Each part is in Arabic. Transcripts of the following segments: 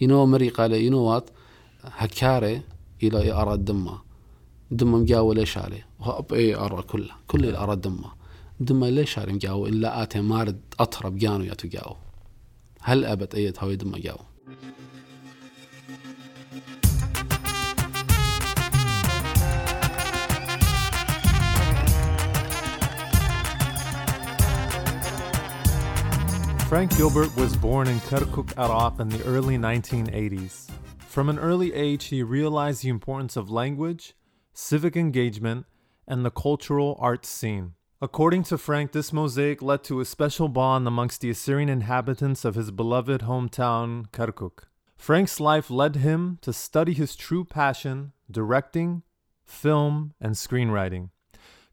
ينو مري قال ينو وات هكاري إلى ارى دمه دمه مجاو ليش عليه؟ هب اي ارى كله. كل اللي ارى دمه دمه ليش عليه مجاو إلا آتي مارد أطرب جانو ياتو جاو هل ابت ايت هاوي دمه جاو Frank Gilbert was born in Kirkuk, Iraq in the early 1980s. From an early age, he realized the importance of language, civic engagement, and the cultural arts scene. According to Frank, this mosaic led to a special bond amongst the Assyrian inhabitants of his beloved hometown, Kirkuk. Frank's life led him to study his true passion, directing, film, and screenwriting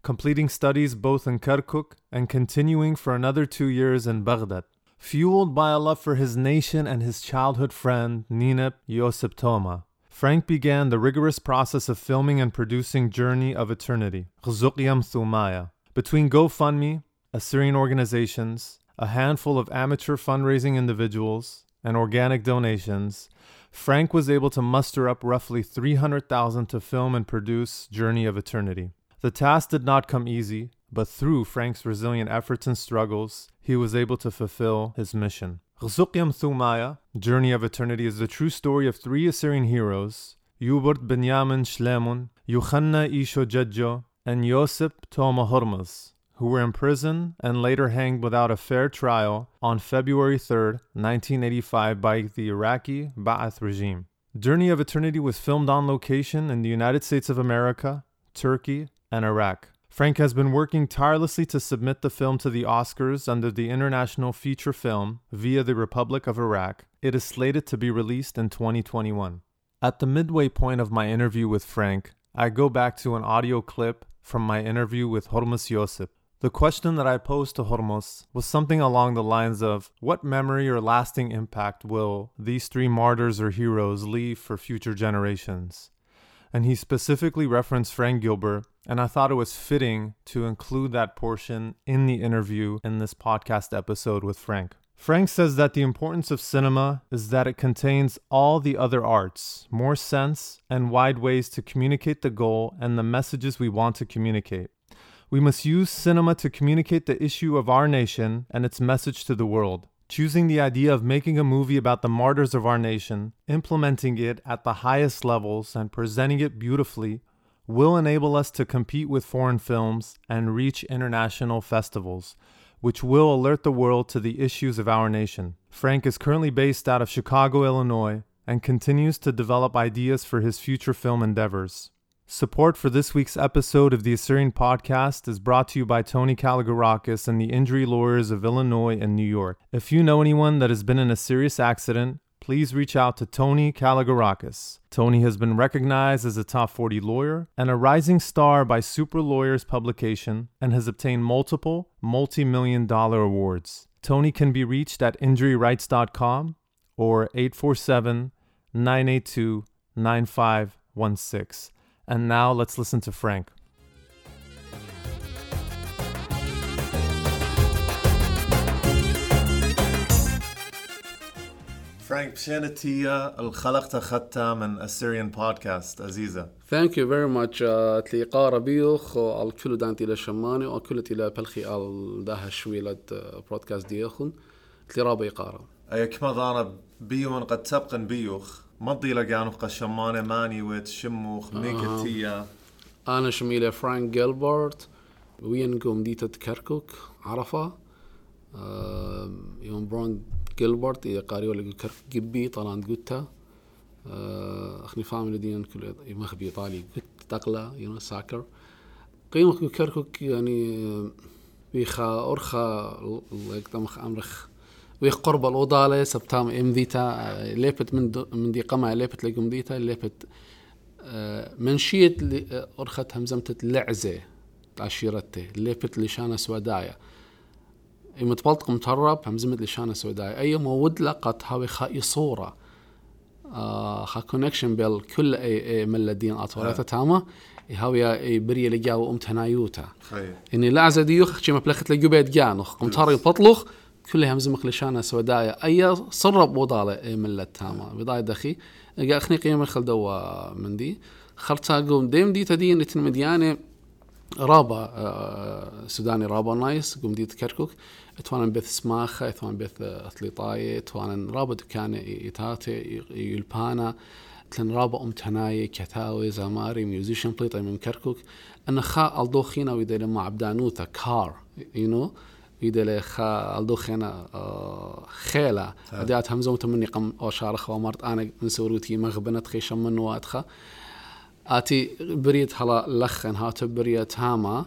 completing studies both in Kirkuk and continuing for another two years in Baghdad. Fueled by a love for his nation and his childhood friend, Ninep Yosip Toma, Frank began the rigorous process of filming and producing Journey of Eternity, Ghzuqyam Thumaya. Between GoFundMe, Assyrian organizations, a handful of amateur fundraising individuals, and organic donations, Frank was able to muster up roughly 300,000 to film and produce Journey of Eternity. The task did not come easy, but through Frank's resilient efforts and struggles, he was able to fulfill his mission. Ghzuqyam Thumaya, Journey of Eternity, is the true story of three Assyrian heroes, Yubert Benyamin Shlemun, Yuchanna Isho Jedjo, and Yosip Toma Hormuz, who were imprisoned and later hanged without a fair trial on February 3, 1985 by the Iraqi Ba'ath regime. Journey of Eternity was filmed on location in the United States of America, Turkey, and Iraq. Frank has been working tirelessly to submit the film to the Oscars under the International Feature Film via the Republic of Iraq. It is slated to be released in 2021. At the midway point of my interview with Frank, I go back to an audio clip from my interview with Hormuz Yosip. The question that I posed to Hormuz was something along the lines of What memory or lasting impact will these three martyrs or heroes leave for future generations? And he specifically referenced Frank Gilbert and I thought it was fitting to include that portion in the interview in this podcast episode with Frank. Frank says that the importance of cinema is that it contains all the other arts, more sense, and wide ways to communicate the goal and the messages we want to communicate. We must use cinema to communicate the issue of our nation and its message to the world. Choosing the idea of making a movie about the martyrs of our nation, implementing it at the highest levels, and presenting it beautifully will enable us to compete with foreign films and reach international festivals, which will alert the world to the issues of our nation. Frank is currently based out of Chicago, Illinois, and continues to develop ideas for his future film endeavors. Support for this week's episode of the Assyrian Podcast is brought to you by Tony Kaligarakis and the Injury Lawyers of Illinois and New York. If you know anyone that has been in a serious accident, please reach out to Tony Kaligarakis. Tony has been recognized as a top 40 lawyer and a rising star by Super Lawyers publication and has obtained multiple multi million dollar awards. Tony can be reached at injuryrights.com or 847 982 9516. And now let's listen to Frank. فرانك بشانتية الخلق خدتها من Assyrian podcast عزيزة Thank you very much تلي قارة بيوخ الكل دانتي لشماني وكل تي بلخي ال ده شويلة بودكاست ديوخن تلي رابي قارة أي كما ضانا بيو من قد تبقن بيوخ مضي لقانو قشمانة ماني ويتشموخ ميكتية أنا شميلة فرانك جيلبرت وينكم ديتا كركوك عرفة. يوم برون جيلبرت إذا قاري ولا كرك جبي طلعت قلتها أخني فاميلي ديان كل مخبي طالي قلت تقلا يو ساكر قيمة كركوك يعني بيخا أرخا يقدم أمرخ. ويخ قرب الأوضة سبتام إم ديتا ليبت من من دي قمع ليبت لقم ديتا ليبت من شيت أرخت همزمت لعزة عشيرته ليبت لشانة سودايا. إما تبلطق متهرب همزمت لشانة سودايا. أي مود لقت هاوي خاي صورة آه خا كونكشن بيل كل اي أي ملدين اطوريتا تاما هاوي أي بري لجاو ام تنايوتا إني لعزة ديوخ شي مبلخت لجو بيت جانوخ قمت هاري بطلخ كلها همزمخ لشانة سوداية أي صرب بوضالة ملت تاما بضاية دخي. قا أخني قيمة خل دوا من دي. خرطا قوم ديم دي تدين لتن مديانة رابا آه، سوداني رابا نايس. قوم دي تكركوك. اتوانا بث سماخة اتوانا بث اثليطاية اتوانا رابا دكانة يتاتي يلبانا. تلن رابا أم تناي كتاوي زماري ميوزيشن بليطة من كركوك. أنا خا ألدو خينا ويدي لما عبدانوتا كار يو نو ويدي لي خا ألدو خينا آه، خيلة أديات همزة تمني قم أو شارخ ومرت أنا من سوروتي مغبنت خيشم من وادخه آتي بريت هلا لخن هات بريت هاما.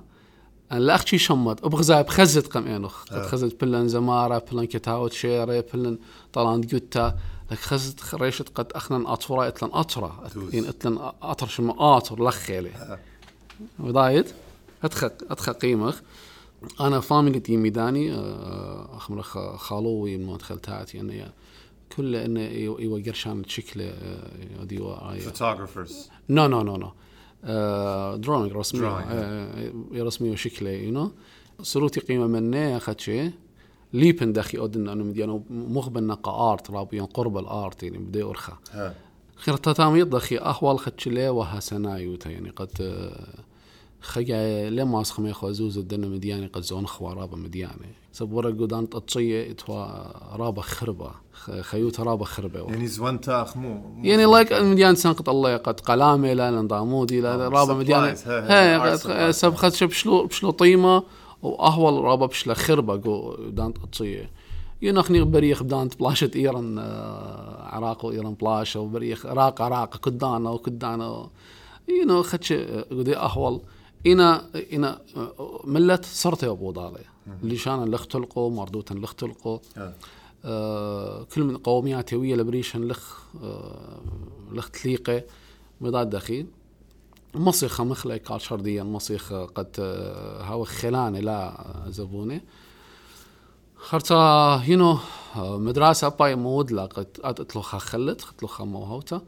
أن لا أخشي شمت أبغزا بخزت قم إنخ قد خزت بلن زمارة بلن كتاوت شيري بلن طلان جوتا. لك خزت خريشت قد أخنا أطفرا إتلن أطرا توس. يعني إتلن أطر شما أطر لخيلي. وضايد أتخ أتخ قيمخ. أنا فاميلي تي ميداني آه، أخمر خ- خالوي من مدخل تاعتي أنه كل إنه يو قرشان شكله آه، ديوا photographers. نو نو نو نو دروينج رسمي Drawing, آه، رسمي وشكله يو نو سروتي قيمه منه اخذ شيء ليبن داخي أودن انه مديانو مخبن كارت رابيون قرب الآرت يعني بدي أرخى. خير تتام يضخي أحوال خدشلي وها سنايوتا يعني قد آه، خجا لما اسخ ما يخو زوز الدنا مدياني قد زون خوا رابا مدياني. سبورا قدان تطشيه اتوا رابا خربه خ- خيوت رابا خربه يعني زونتا اخمو مو- يعني لايك مديان سنقط الله قد قلامي لا لنضامودي لا آه، رابا مديان supplies، ها- ها، هي. سب خد شب شلو بشلو طيمة واهول رابا بشلا خربة جو دانت اتصية ينخني بريخ دانت بلاشة إيران آه، عراق وايران بلاشة وبريخ عراق عراق كدانا وكدانا ينو خدش قدي اهول إنا إنا آه، ملت صرت يا أبو ضالي. اللي شان اللي اختلقوا مردوتا اللي اختلقوا ها. آه، كل من قوميات هوية لبريشن لخ آه، لخ تليقة مضاد دخيل مصيخة مخلة قال شرديا مصيخة قد آه، هاو خلانة لا زبونة. خرطا ينو آه، مدرسة باي مود لا قد أتلوخا خلت أتلوخا موهوتا آه،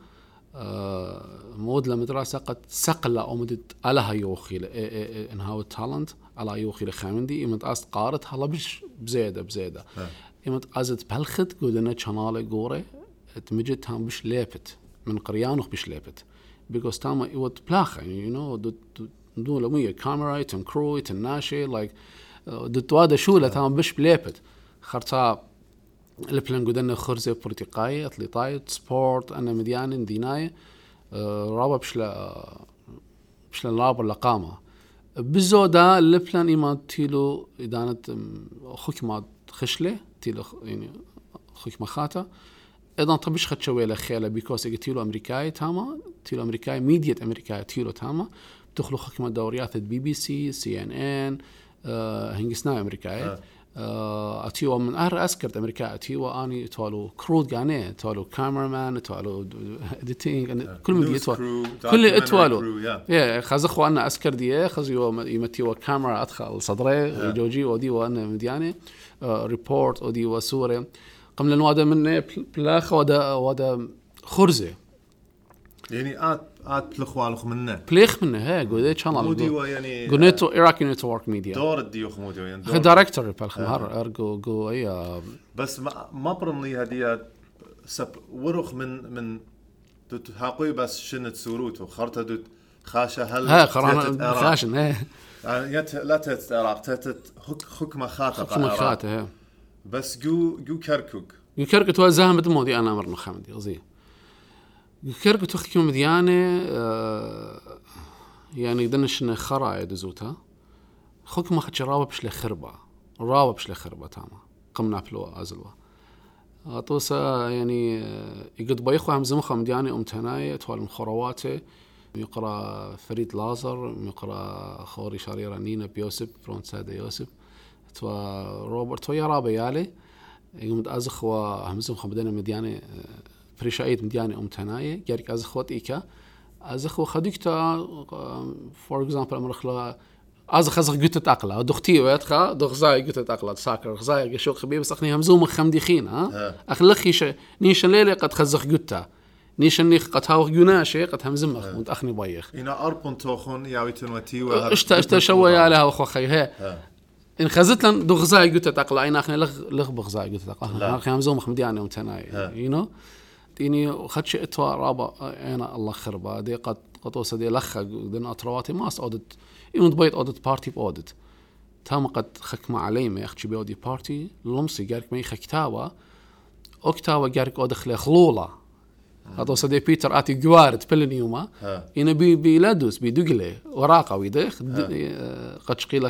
مود لمدرسة قد سقل أمدت على إيه، إن هاو التالنت على يوخي لخامندي إمت أست قارت هلا بش بزيادة ها. إمت أزت بلخت قودنا شنالة قوري تمجد هم بش ليبت من قريانوخ بش ليبت. بيكوز تاما إيوت بلاخة يعني you know دو دو لمية كاميرا يتم كرو يتم ناشي لايك دو توادا شولة تاما بش بليبت. خرطا البلان قدنا خرزة برتقاية أتليطاية سبورت أنا مديان ديناية آه، رابا بشلا بشلا لابر لقامة بالزودا البلان إما تيلو إدانت خوك ما خشلة تيلو يعني خوك ما خاتا أيضا طبش خد شوية خيلة بيكوز أجي تيلو أمريكاي تاما تيلو أمريكاي ميديا أمريكاي تيلو تاما. تخلو خكمة دوريات بي بي سي سي إن إن هنجسنا أمريكاي. آه، أتيوا من ار أسكرت أمريكا أتيوا أني توالو كرود غاني توالو كاميرمان توالو اديتينج كل من crew, كل اتوالو. يا خزخوا أنا اسكر دي خزيو يمتيوا كاميرا ادخل صدري جوجي ودي وأنا مدياني ريبورت ودي وسوري قم لأن وادا من بلاخ وادا وادا خرزة. يعني آت آت بلخوالخ منه. بليخ منه هي قودي شانل مو ديوا يعني قنيتو ايراكي نتورك ميديا دور الديوخ مو ديوا يعني دور. دايركتور بالخ مهر ارجو جو اي بس ما ما برملي هدية سب ورخ من من دوت هاقوي بس شنت سوروتو خرطة دوت خاشة هل ها قرانا. خاشن هي. يعني لا تت عراق تتت هك حكمة عراق. خاته هي. بس جو جو كركوك. يكرك تو زاهم مودي أنا أمر خامدي غزي يكرك تو خكم مديانة آه، يعني دنش خرا يدزوتا خوك ما خدش رابا بش لخربة رابا بش لخربة تاما قمنا بلو ازلوا اطوسا يعني آه، يقد بيخو هم زمخة مدياني ام تناي توال مخرواته يقرا فريد لازر يقرا خوري شريرة نينا بيوسف برون سادة يوسف. توا روبرت ويا رابا يالي. يقوم ازخ وهمزم خمدنا مدياني بريشايت مدياني ام تناي جارك ازخ وات ايكا ازخ وخديكتا فور اكزامبل أمر خلا ازخ ازخ قلت تاقلا دختي ويتخا دخ زاي قلت تاقلا تساكر زاي شو خبيب سخني همزوم خمديخين ها؟ اخلخي نيش الليلة قد خزخ قلتا نيش اني قد هاوخ جناشي قد همزم وانت اخني بيخ إنا أربون توخون ياوي تنوتي وهر اشتا اشتا شو يا لها اخو خي هي إن خزت لن دو غزاي قلت تقلا أين أخنا لغ لغ بغزاي قلت تقلا لا. أخنا هم زوم مخمديانة ومتناي ها. تيني خد اتوا رابا أنا الله خربا دي قد قد وصل دي لخا دين أترواتي ماس أودت إيمن بيت أودت بارتي بأودت. تام قد خك ما علي ما يخشي بيودي بارتي لمسي قالك ما يخك تاوا أكتاوا قالك أودخ خلولا قد وصل دي بيتر آتي جوارد بلن يوما. ها. إنا بي بيلادوس بيدقلي وراقة ويدخ قد شقيلة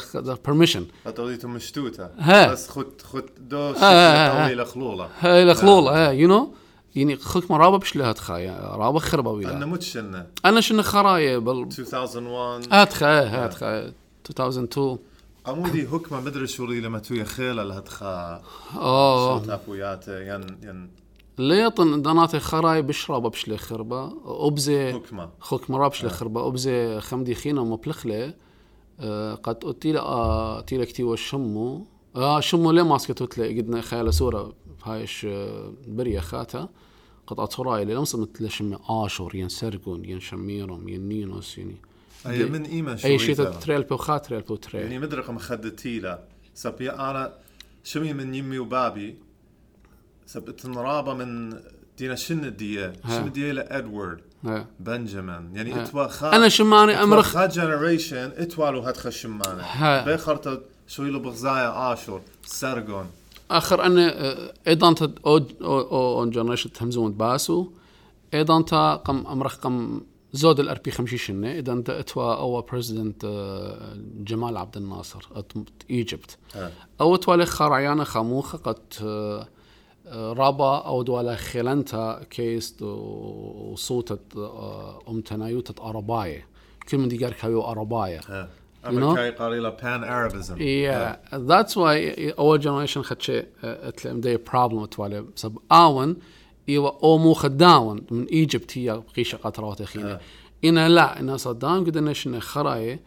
permission. هتوليتو مشتوتة ها. بس خد خد دو. طويلة خلولة. هاي الخلولة ها. يو نو يعني خك مرابة بشلها تخايا رابة خربة أنا ويلا متشنة أنا شنو خرايا بال 2001 هات خا هات خا 2002 عمودي هكما مدري شو ري لما تويا خيلة لهتخا آه شوتا فوياته ين ين. ليطن داناتي خراي بشربة بشلي خربة. أبزي هكما خك مراب بشلي خربة. أبزي خمدي خينا مبلخلة آه، قد قلتيلا آه تيلا كتي وشمو. آه شمو ليه ماسكة تلي قدنا خيال صورة هايش آه، بريا خاتا قد أطراي اللي لمسة مثل شمي آشور ين سرقون ين شميرهم ين نينوس يعني أي من إيمة شو اي شيء. تريل بو خا تريل بو تريل يعني مدري قم خدتيلا سبي أنا شمي من يمي وبابي سب تنرابة من دينا شن ها. شن ديا لإدوارد ها. بنجامين يعني. إتوا خا أنا شماني امرخ خا جنريشن إتوالو هاد خشمانه. بيخرت شوي له بغزايا آشور سرقون آخر أنا أيضا انت أو أو أو جنريشن تهمزون باسو. أيضا انت قم امرخ قم زود الار بي خمشي شنه اذا انت اتوا أو بريزيدنت جمال عبد الناصر ايجيبت ها. أو توالي خرعيانا خموخة قد رابا أو دوالا خيلنتا كيست وصوتت ام تنايوتت كل من دي قارك هايو ها. know? بان ارابيزم Yeah, that's why our generation had شيء أتلم دي problem توالي سب آون إيوا أو مو خداون من إيجيبت هي قيشة قطرات أخينا إنا لا إنا صدام قد إنا شنا خراية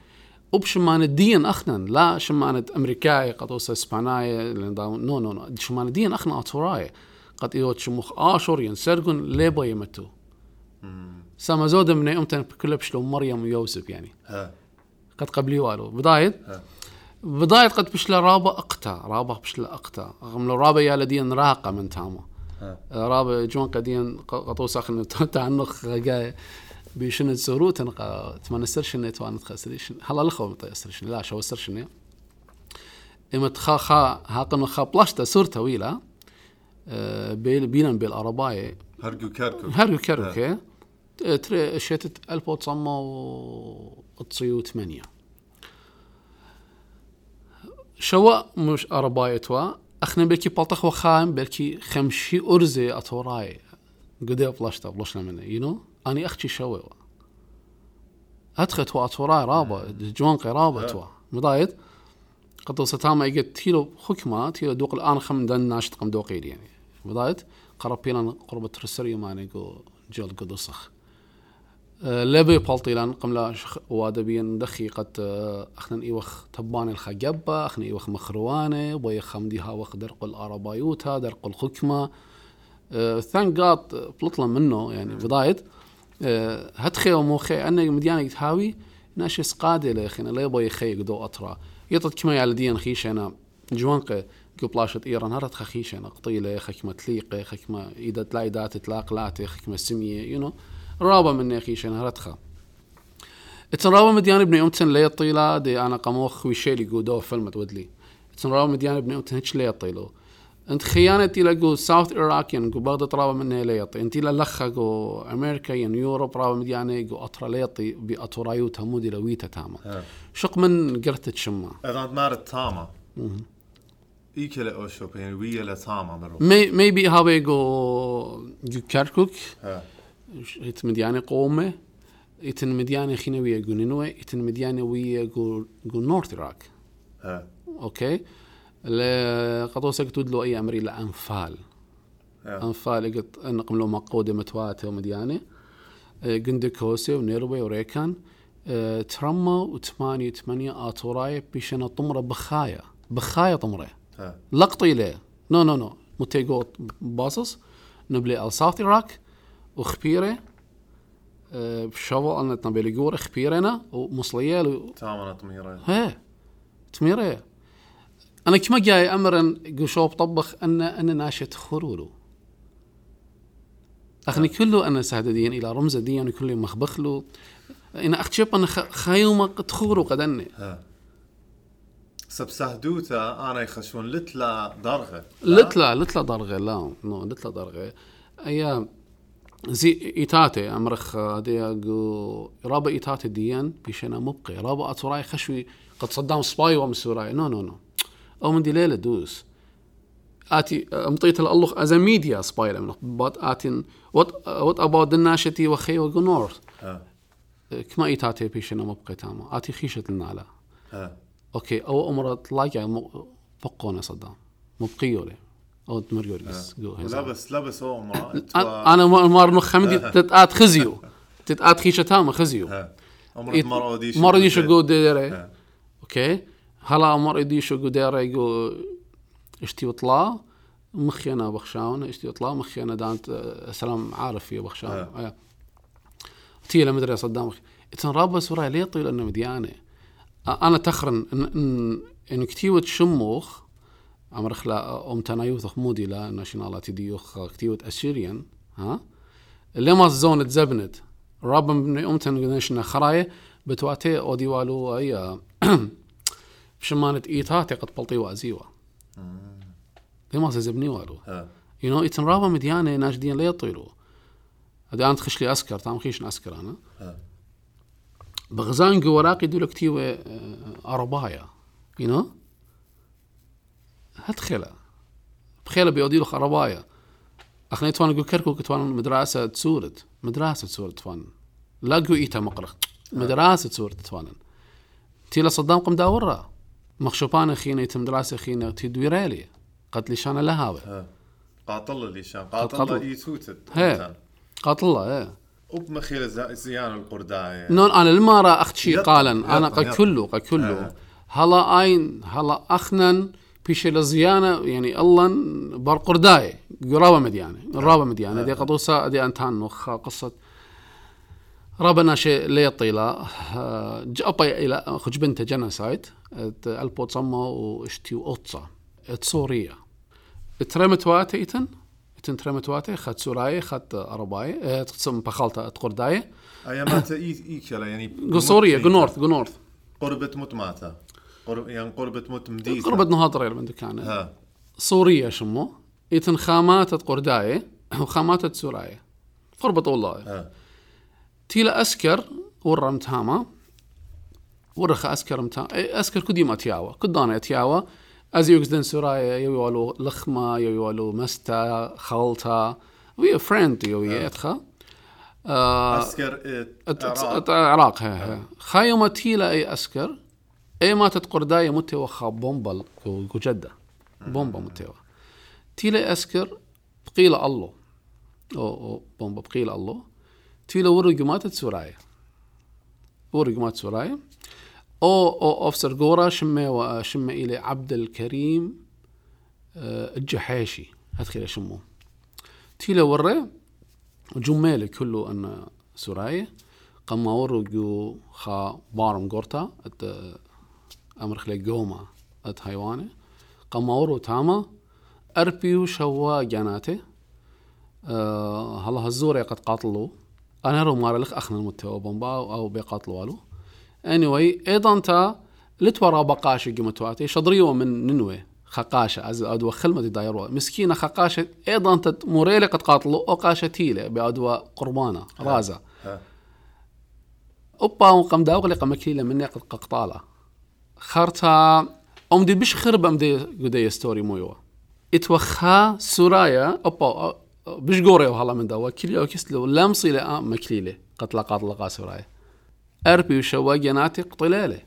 وبشمان الدين أخنا لا شمان أمريكاي قد وصل إسباناي نو نو نو شمان الدين أخنا أطوراي قد إيوت شموخ آشور ينسرقون ليبا يمتو. سما زودة من يومتن كلها بشلو مريم ويوسف يعني. ها قد قبلي والو. بداية؟ ها. بداية قد بشلا رابا اقتا رابا بشلا اقتا رغم لو رابا يا لدين راقة من تاما ها. رابا جون قدين قطو ساخن تعنخ غاي بشنة سروت نقا تمنى سرشنة توان تخسريشن هلا لخو متى سرشنة لا شو سرشنة إما تخا خا هاقن خا بلاشتا سورتا ويلا آه، بيل بيلن بالأرباية هرقو كركو هاريو كاروكي تري شتت 1998 شوا مش أربايتوا أخنا بلكي بلطخ وخام بلكي خمشي أرزي أتوراي قدي بلاشتا بلاشنا منه ينو أني أختي شوا أدخت وأتوراي رابا جوانقي رابا توا. مضايد قد ستاما يجت تيلو حكمة تيلو دوق الآن خم دن ناشط قم دوقيل يعني. مضايد قرب بينا قرب ما نيجو جل قدوسخ آه، لبي بالطيلان قملا شخ وادبيا قد آه، اخنا إيوخ تباني الخجبة اخنا إيوخ مخروانة بوي خمديها وخ درق الارابايوتا درق الخكمة. ثانك جاد بلطلة منه يعني بداية آه، هتخي وموخي أنا مديانا يتهاوي ناشس قادة لخينا لا يبغى يخي قدو أطرا. يطت كما يالدين خيشنا جوانقة قبلاشت إيران هرت خخيشنا قطيلة خكمة تليقة خكمة اذا تلاقي دات تلاق لاتي خكمة سمية يو نو رابا من خيشنا هرتخا اتنرابا مديان ابن امتن لي طيلة دي آنا قموخ ويشيلي قودو فيلم ودلي اتنرابا مديان ابن امتن هيش لي طيلو. انت خيانة تيلا جو ساوث ايراك ين جو بغداد رابا من ليطي انت لا لخا جو أمريكا ين يوروب رابا مديانة جو أطرا ليطي بأطرايو تمودي لويتا تاما. شق من قرتة شما اذا مارت تاما. ايكلا اوشو يعني ويا لتاما مرو مي ميبي هابي جو جو كاركوك. ات مديانة قومة اتن مديانة خينا ويا جو نينوي اتن مديانة ويا جو نورث ايراك ها أوكي ل- قطوسك تدلو اي امري لانفال انفال. قلت انقم لو مقودة متواتة ومديانة آه، قندكوسي ونيروبي وريكان آه، ترمى وثمانية ثمانية آتوراي بيشنا طمرة بخايا بخايا طمرة. لقطي له. نو نو نو. متيجو باصص نبلي الساوث ايراك وخبيره بشوال أنا تنبيلي جور خبيرنا ومصليه تاما نطميرة هي تميرة أنا كما جاي امرا قشوب طبخ ان أن ناشت خرولو. أخني كله أنا سهددين إلى رمز ديان كل مخبخلو أنا اختشب أنا خيوم تخورو قدني سب سهدوتا أنا يخشون لتلا درغه لتلا لتلا درغه لا نو لتلا درغه أيا زي إيتاتي أمرخ دياغو رابا إيتاتي ديان بيشنا مبقي. رابا أتوراي خشوي قد صدام سباي وام سوراي نو نو نو. أو من دي ليلة دوس. آتي أمطيت الالخ از ميديا سباي لمن بات اتين وات وات اباوت الناشتي وخي وغنور ها كما إيتاتي بيشنا مبقي تاما آتي خيشة النعلة. ها أوكي أو أمر تلاقي بقونا صدام. مبقيو لي أو تمريوريس جو هزار. ولابس لابس هو أنا مار نو خمدي تتات خزيو. تتات خيشة تاما خزيو. ها عمرك ما روديش ما رضيش جو ديري. ها. أوكي. هلا ما رضيش جو ديري جو إشتي وطلع مخي أنا بخشاون إشتي وطلع مخي أنا دانت آه، سلام عارف في بخشاون. آه. تي مدري صدامك إتن رابا سوراي ليه طويل أنه مديانة؟ آه، أنا تخرن إن إن كتيوة شموخ امرخ لا أم تنايوث مودي لا ناشونالاتي ديوخ كتيوة أسيريان ها؟ لما الزون تزبنت رابا من أم تنشنا خراية بتواتي اودي والو اي بشمانة ايتاتي قد بلطي وأزيوا. لما زبني والو. يو نو إتن رابا مديانة ناشدين ليه طيلو هذا أنت خش لي أسكر تام خيش أسكر أنا. ها بغزان جو وراقي دول كتيوة أربايا you know هتخلا بخيلة بيودي له أربايا أخني توان جو كركو كتوان مدرسة تسورت. مدرسة تسورت توان. لا جو إيتا مقرخ. مدرسة تسورت توان. تيلا صدام قم داورا مخشوبان خينا يتم مدرسة خينا تدويرالي قد لشان لهاوي ها. قاطل اللي شان. قاطل يتوتت هي. قاتل. الله إيه وبمخيل زيان القرداء نون أنا لما را أخت شي قالا أنا يطن. كله قد كله. هلا أين؟ هلا أخنن. بيش لزيانه يعني الله بر قرداي قرابة مديانة رابه مديانة. دي قطوسة دي أنتان وخ قصة. رابنا شيء لي طيلة جابا إلى خج بنت جنسايد البو تصمى واشتي أوتسا. سوريا. ترمت واتي ايتن ايتن ترمت واتي خد سوراي خد أرباي آه، تقسم بخالتا قرداي. ايامات اي إي كلا يعني جو سوريا جو نورث جو قرب يعني قربة موت مديثة. قربت نهاضر من دكان ها. سوريا شمو يتن خامات قرداية وخامات سوراية. قربت والله ها. تيلا أسكر ورا متهاما ورخ أسكر متا إيه، أسكر كدي ما تياوا كدانا تياوا أزي دن سورايا يوالو لخمة يوالو مستا خلطة ويا فريند يوي اتخا آه عسكر الت- عراق. خايمة تيلا أي أسكر اي ماتت قرداية متوا خا جو جدة بومبا متوا تيلا أسكر بقيلة الله. أو أو بومبا بقيلة الله. تيلا ورق ماتت سورايا ورق مات سورايا أو أو أفسر قورا شمي و- شمي الي عبد الكريم آه، الجحيشي. هتخيل شمو تيلا وري جمالي كله أن سوراي ورو جو خا بارم قرطا خلي جوما أت حيواني قام ورو تاما أربيو شوا جاناتي أه هلا هزوري قد قاتلوا أنا رو مارا لخ أخنا المتوا بومبا أو بيقاتلوا والو anyway أيضا تا لتورا بقاشة قمتواتي. شضريو من ننوي خقاشة. از ادوا خلمة دايروا. مسكينة خقاشة. أيضا تت موريلي قد قاتلوا أو قاشة تيلة بادوا قربانة رازة. ها. أوبا وقم داوغلي قم كيلة مني قد قطالة خرتا ام دي بش خرب ام دي قدي ستوري مويوا اتوخا سورايا اوبا بش قوري وهلا من دوا كليو كسلو لمصي لا مكليلة قتل قاتل قا سورايا اربي وشواجناتي قطلالة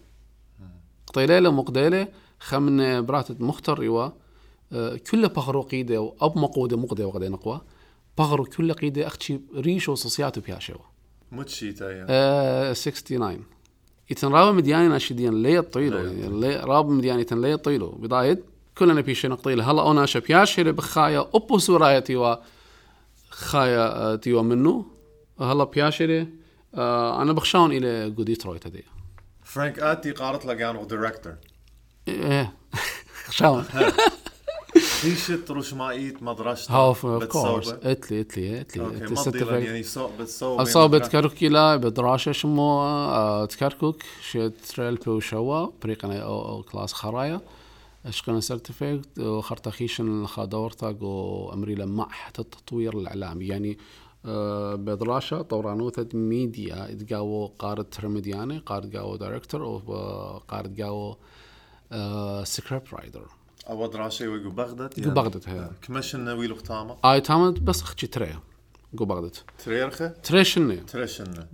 قطلالة مقدالة خمن براتت مختر يوا كل بغرو قيدة واب مقودة مقدة وغدا نقوى بغرو كل قيدة أختي ريشو صوصياتو بياشوا متشيتا يا آه 69 يتن راب مدياني ناشدين لي طيلو لي يعني لي راب مدياني يتن لي طيلو بدايد كلنا بيشي نقطيل. هلا أنا شبياش اللي بخايا اوبو سورايا تيوا خايا آه، تيوا منو؟ هلا بياشري آه أنا بخشاون إلى جو ديترويت هدي فرانك آتي قارت لقان دايركتور إيه شلون خيشت رشمائيت مدرشتا هاف اوف كورس اتلي اتلي اتلي أوكي يعني صوب بالصوب اصابت كركيلا بدراشة شمو تكركك شيت تريل بو شوا بريقنا أو أو كلاس خرايا اشقنا سيرتيفيكت وخرطخيشن خادورتا و امري لمع حتى التطوير الاعلامي يعني بدراشة طورانوثة ميديا تقاو قارد ترمدياني قارد قاو دايركتور وقارد قاو سكريبت رايدر أو دراشة ويقو بغداد قو بغداد هي. كمشن ويلو ختامة آي تامد بس خشي تري قو بغداد. تريرخة تري شنو تريشن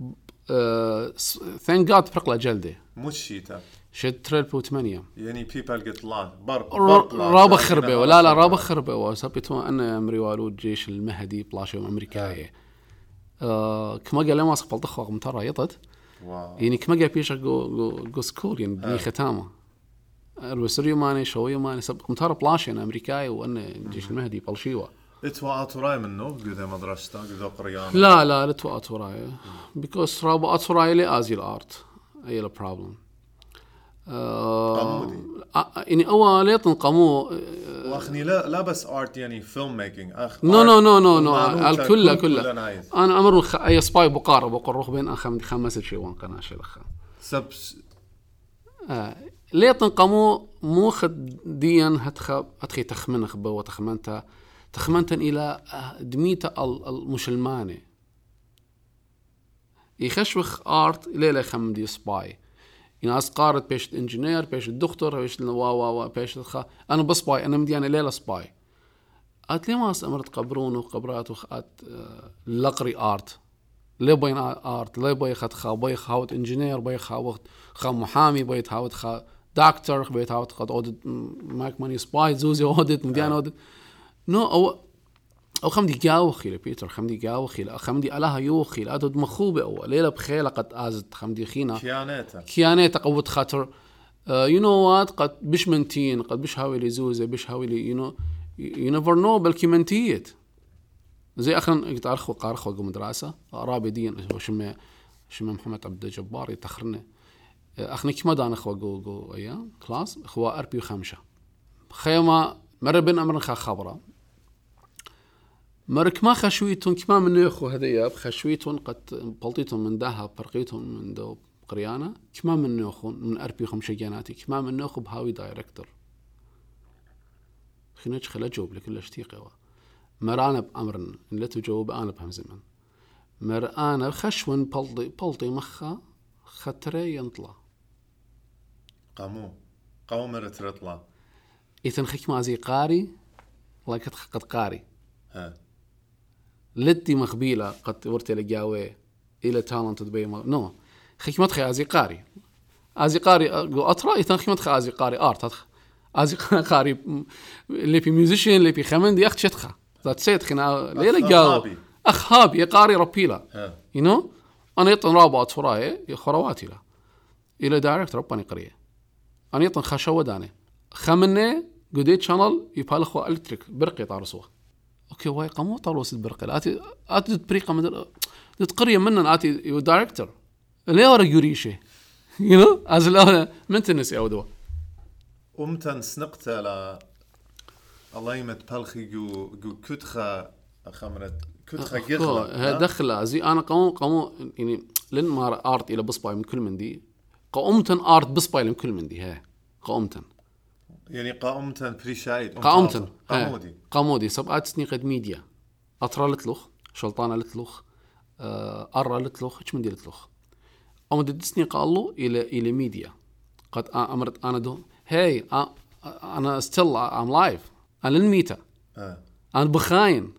ثانك جاد برقلة جلدي. مش شيتا شد تريل بو ثمانية. يعني بيبل قلت لا برق رابا خربة ولا لا رابا خربة وسبيتو أنا أمري والو الجيش المهدي بلاشو أمريكاية. آه. كما قال لما صقبل ضخوة مترى يطت. واو. يعني كما قال بيشا جو جو جو سكول يعني بني ختامة. الوسريو ماني شويو ماني سب مترى بلاشي أنا أمريكاي وأنا الجيش المهدي بلشيوة. اتوا أتوراي منه قد مدرستا قد قريان. لا لا لا تو أتوراي. بيكوز رابا أتوراي لي أزي الأرت أي لا بروبلم قمودي. يعني أول يطن قمو وأخني لا لا بس ارت يعني فيلم ميكينج اخ نو نو نو نو نو الكل كل- كله. أنا أمر. أي سباي بقارة بقروخ بين اخم خمس شيء وان قناه شلخ سبس آه. ليطن قمو مو خد ديا هتخ هتخي تخمن خبا وتخمنتا تخمنتا إلى دميتا ال- المشلمانه يخشوخ آرت ليلة خم دي سباي؟ ناس قارت بيش إنجينير بيش الدكتور بيش وا وا وا بيش الخ أنا بسباي أنا مدي أنا ليلة سباي قالت لي ما أمرت قبرون وقبرات وخات آه، لقري آرت. ليه بين آرت؟ ليه بي خد خا بي خاوت إنجينير بي خاوت خا محامي بي خاوت خا دكتور بي خاوت خا اودت ماك ماني سباي زوزي اودت مديان اودت نو أو أو خمدي جاوخي لبيتر خمدي جاوخي لا خمدي الاها يوخي لا ادود مخوبه أو. ليله بخيله قد ازت خمدي خينا كياناتا كياني تقوت خاطر. يو نو وات قد بش منتين قد بش هاوي لي زوزه بش هاوي لي يو نو يو نيفر نو بلكي منتيت زي اخرا قلت ارخو قارخو قو مدرسه رابي دين هو شمه شمه محمد عبد الجبار يتخرنا اخنا كما دان اخوة قو قو أيام؟ كلاس؟ اخوة اربي وخمسة خيما مرة بين أمر خا خبرة. مرك ما خشويتون كما من يخو هذيا خشويتون قد بلطيتون من داها برقيتون من دو قريانة كما من يخو من اربي خمسة جاناتي كما من يخو بهاوي دايركتور خنج خلا جوب لكل اشتيقي مرانا بأمرن لا تجاوب أنا بهم زمن. مر أنا خشون بلطي بلطي مخا خطري ينطلع قامو قامو مرت رطلا إذن خيك ما زي قاري الله قد قد قاري. ها. لدي مخبيلة قد ورتي لقاوي إلى تالنت دبي ما نو. خيك ما تخي أزي قاري. أزي قاري أقو أطرا إذن خيك ما تخي أزي قاري آرت. أتخ أزي قاري اللي في ميوزيشن اللي في خمن دي أخت شتخا ذات سيت خنا ليلة قاو هابي. أخ هابي قاري ربيلا. ها. يو نو أنا يطن رابط فراي خرواتي له إلى دايركت رباني قرية. أنا يطن خشوة داني خمني قديت شانل يبالخوا إلكتريك برقي طارسوه. أوكي واي قامو طاروس البرقي اتي أتي بريقه من تقريه منن أتي يو دايركتور ليه ورا يوريشي؟ يو نو از لا من تنسي أو دوا ومتن سنقت لا الله يمت بلخي جو جو كتخا خمرت كتخا قغلة هي دخلة زي أنا قامو قامو يعني لن ما ارت إلى بصباي من كل من دي. قومتن آرت بصباي من كل من دي هي قومتن. يعني قامتن بريشايد قامتن قامودي قامودي سبعات سنين قد ميديا. أطرا لتلوخ شلطانة لتلوخ آه، ارى لتلوخ إيش من دي لتلوخ. أمد ديسني قالوا إلى إلى ميديا. قد أمرت أنا دو هاي أنا ستيل ام لايف أنا للميتا. ها أنا بخاين.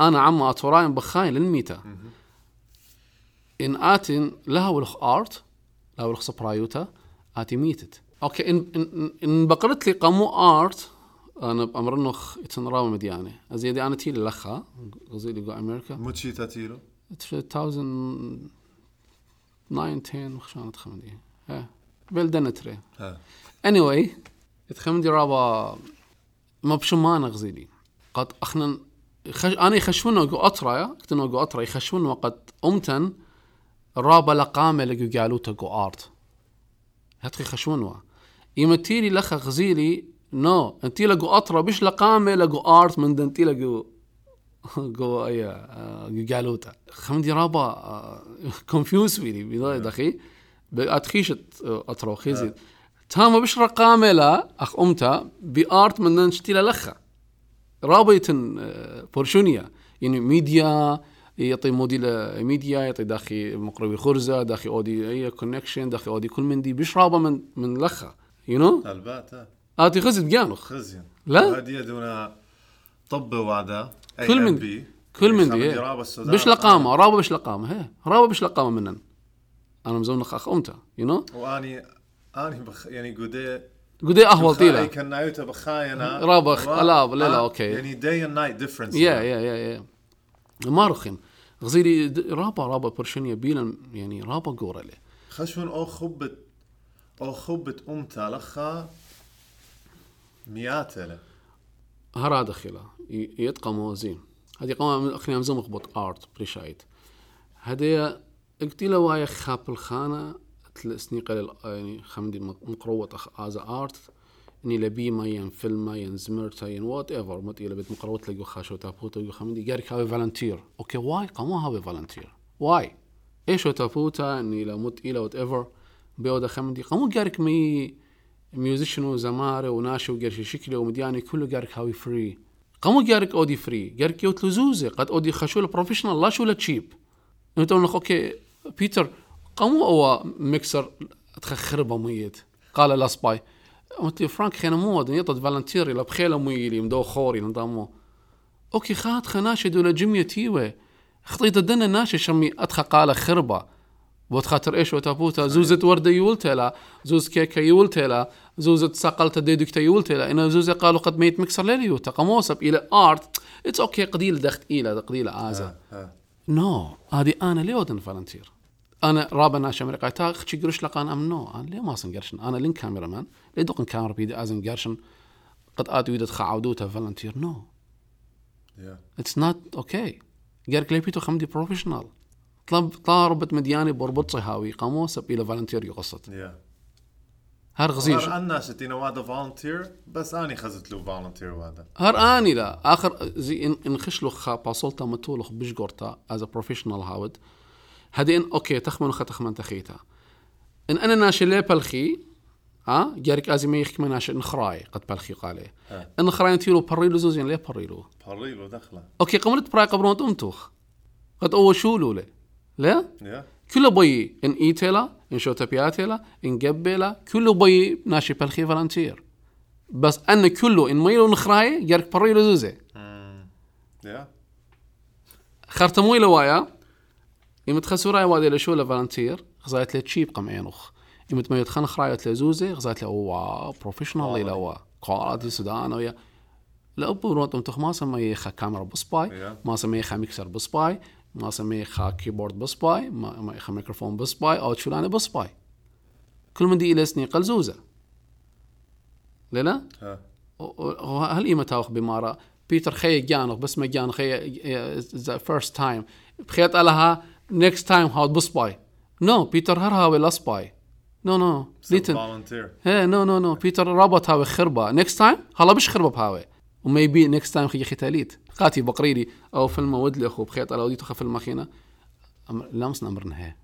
أنا عم أتوراين بخاين للميتا. إن آتن لها ولخ آرت لها ولخ سبرايوتا آتي ميتت. أوكي إن إن, إن بقرت لي قامو آرت أنا بامرنخ اتنرام مديانه ازيدي أنا تيلي لخا غزيلي جو أمريكا. موتشي تاتيلو 2009 10 وخشان تخمدي. ها بلدنتري ها. Anyway تخمدي رابا ما بشمانة غزيلي قد اخنا خش... أنا يخشون وقو أطرا كنت وقو أطرا يخشون وقد أمتن رابا لقامة لقو قالوا تقو آرت. هتخي خشون يمتيلي لخ غزيلي نو انتي لقو أطرا بش لقامة لقو آرت من دنتي لقو قو اي آه، قالوتا خمدي رابا آه، كونفيوز فيني بضاي دخي. أتخيشت أطرا خيزي تاما بش رقامه لا أخ امتا بارت من دنتي لخا رابطن آه، بورشونيا. يعني ميديا يعطي موديل ميديا يعطي داخي مقربي خرزة داخي أودي أي كونكشن داخي أودي كل من دي بش رابا من من لخا يو نو البات ها اتي خزت جانوخ خزين لا. وهدي دون طب وعدا كل من AMB. كل من دي السودان. بش لقامة رابا بش لقامة هي رابا بش لقامة منن. أنا مزونخ أخ أمتا يو نو وأني أني بخ يعني قدي قد إيه أهول طيله كان نايوتا بخاينا. رابا خ- لا، لا، لا، أوكي. يعني داي اند نايت ديفرنس يا يا يا يا ما رخم. غزيري رابا رابا برشنيا بيلن يعني رابا قورله خشون أو خبت أو خبت امتا لخا مئات له. هرا دخيلة. ي- يتقى موازين. هذه قوام أخني امزم اخبط آرت بريشايت. هذه اقتيلا وايا خاب الخانة تلسني قليل يعني خمدي مقروة اخ از آرت. اني لبي ما ين فيلم ما ين زمرتا ين وات ايفر مت إلى بيت مقروة تلاقي خاشو تابوتا يقول خمدي قارك هاوي فالنتير أوكي واي قاموا هاوي فالنتير واي إيش تابوتا إني لا مت إلى وات ايفر بيودا خمدي قاموا قارك مي ميوزيشن وزمارة وناشي وقرشي شكله ومدياني كله قارك هاوي فري قاموا قارك اودي فري قارك يوت لزوزة. قد اودي خشولة بروفيشنال لا شو تشيب انت نخ أوكي بيتر قاموا هو ميكسر تخربه ميت قال لا سباي قلت فرانك خينا مو ودن يطد فالنتيري لا بخيله ميلي مدو خوري نضامو أوكي خات خناشي دولا جمية تيوه خطيت الدنا ناشي شمي ادخى قال خربه بوت خاطر إيش وتابوتا زوزة وردة يولتلا زوز كيكة يولتلا زوزة ساقلتا ديدكتا يولتلا إن زوزة قالوا قد ميت مكسر ليليو تقموسب إلى آرت اتس أوكي قديل دخت إلى قديل ها نو هذه أنا ليه ودن فالنتير أنا رابا ناش أمريكا. تا خشي قرش لقان ام نو أنا ليه ما سنقرشن أنا لين كاميرا مان ليه دوقن كاميرا بيدي ازن قرشن قد اتو يدت خعودوتا فالنتير نو اتس نوت أوكي قارك لي بيتو خمدي بروفيشنال طلب طلع ربط مدياني بربط صهاوي قاموس إلى فالنتير يقصت هر غزير هر انا شتينا وادا فولنتير بس اني خزت له فولنتير وادا هر اني لا. آخر زي ان خشلو خا باصولتا متولخ بشقرتا از بروفيشنال هاود ان أوكي تخمن خ تخمن تخيتا. إن أنا ناشي لي بالخي ها جارك أزي ما يخك ناشي نخراي قد بالخي قالي. إن خراي تيلو بريلو زوزين ليه بريلو بريلو دخلة. أوكي قمرت براي قبرون تمتوخ. قد اول شو لولي لا كله بي إن ايتلا إن شوتا بياتلا إن قبلا كله بي ناشي بالخي فالنتير. بس أن كله إن ميلو نخراي جارك بريلو زوزي. يا خرتموي لوايا يمت خسوراي وادي لشو فالنتير غزايت لي تشيب قم عينوخ يمت ما يتخن خرايت لزوزي غزايت لي وا بروفيشنال لا وا كواليتي سودان ويا لا أبو روتم تخ ما سمي خا كاميرا بسباي. ما سمي خا ميكسر بسباي ما سمي خا كيبورد بسباي ما ما خا ميكروفون بسباي أو شولانة بسباي. كل من دي إلى سني قل زوزة. لا لا هل إيمة تاوخ بمارا؟ بيتر خي جانوخ بس ما جان خي ذا فيرست تايم بخيت لها تايم هاود بس باي. نو بيتر هر هاوي لاس باي. نو نو ليتن هي نو نو نو بيتر رابط هاوي خربة. نيكست تايم هلا بش خربة بهاوي. وميبي نيكست تايم خي ختاليت. قاتي بقريري. أو فيلم ودلي أخو بخيت على وديتو خف الماخينة لامس نمر نهي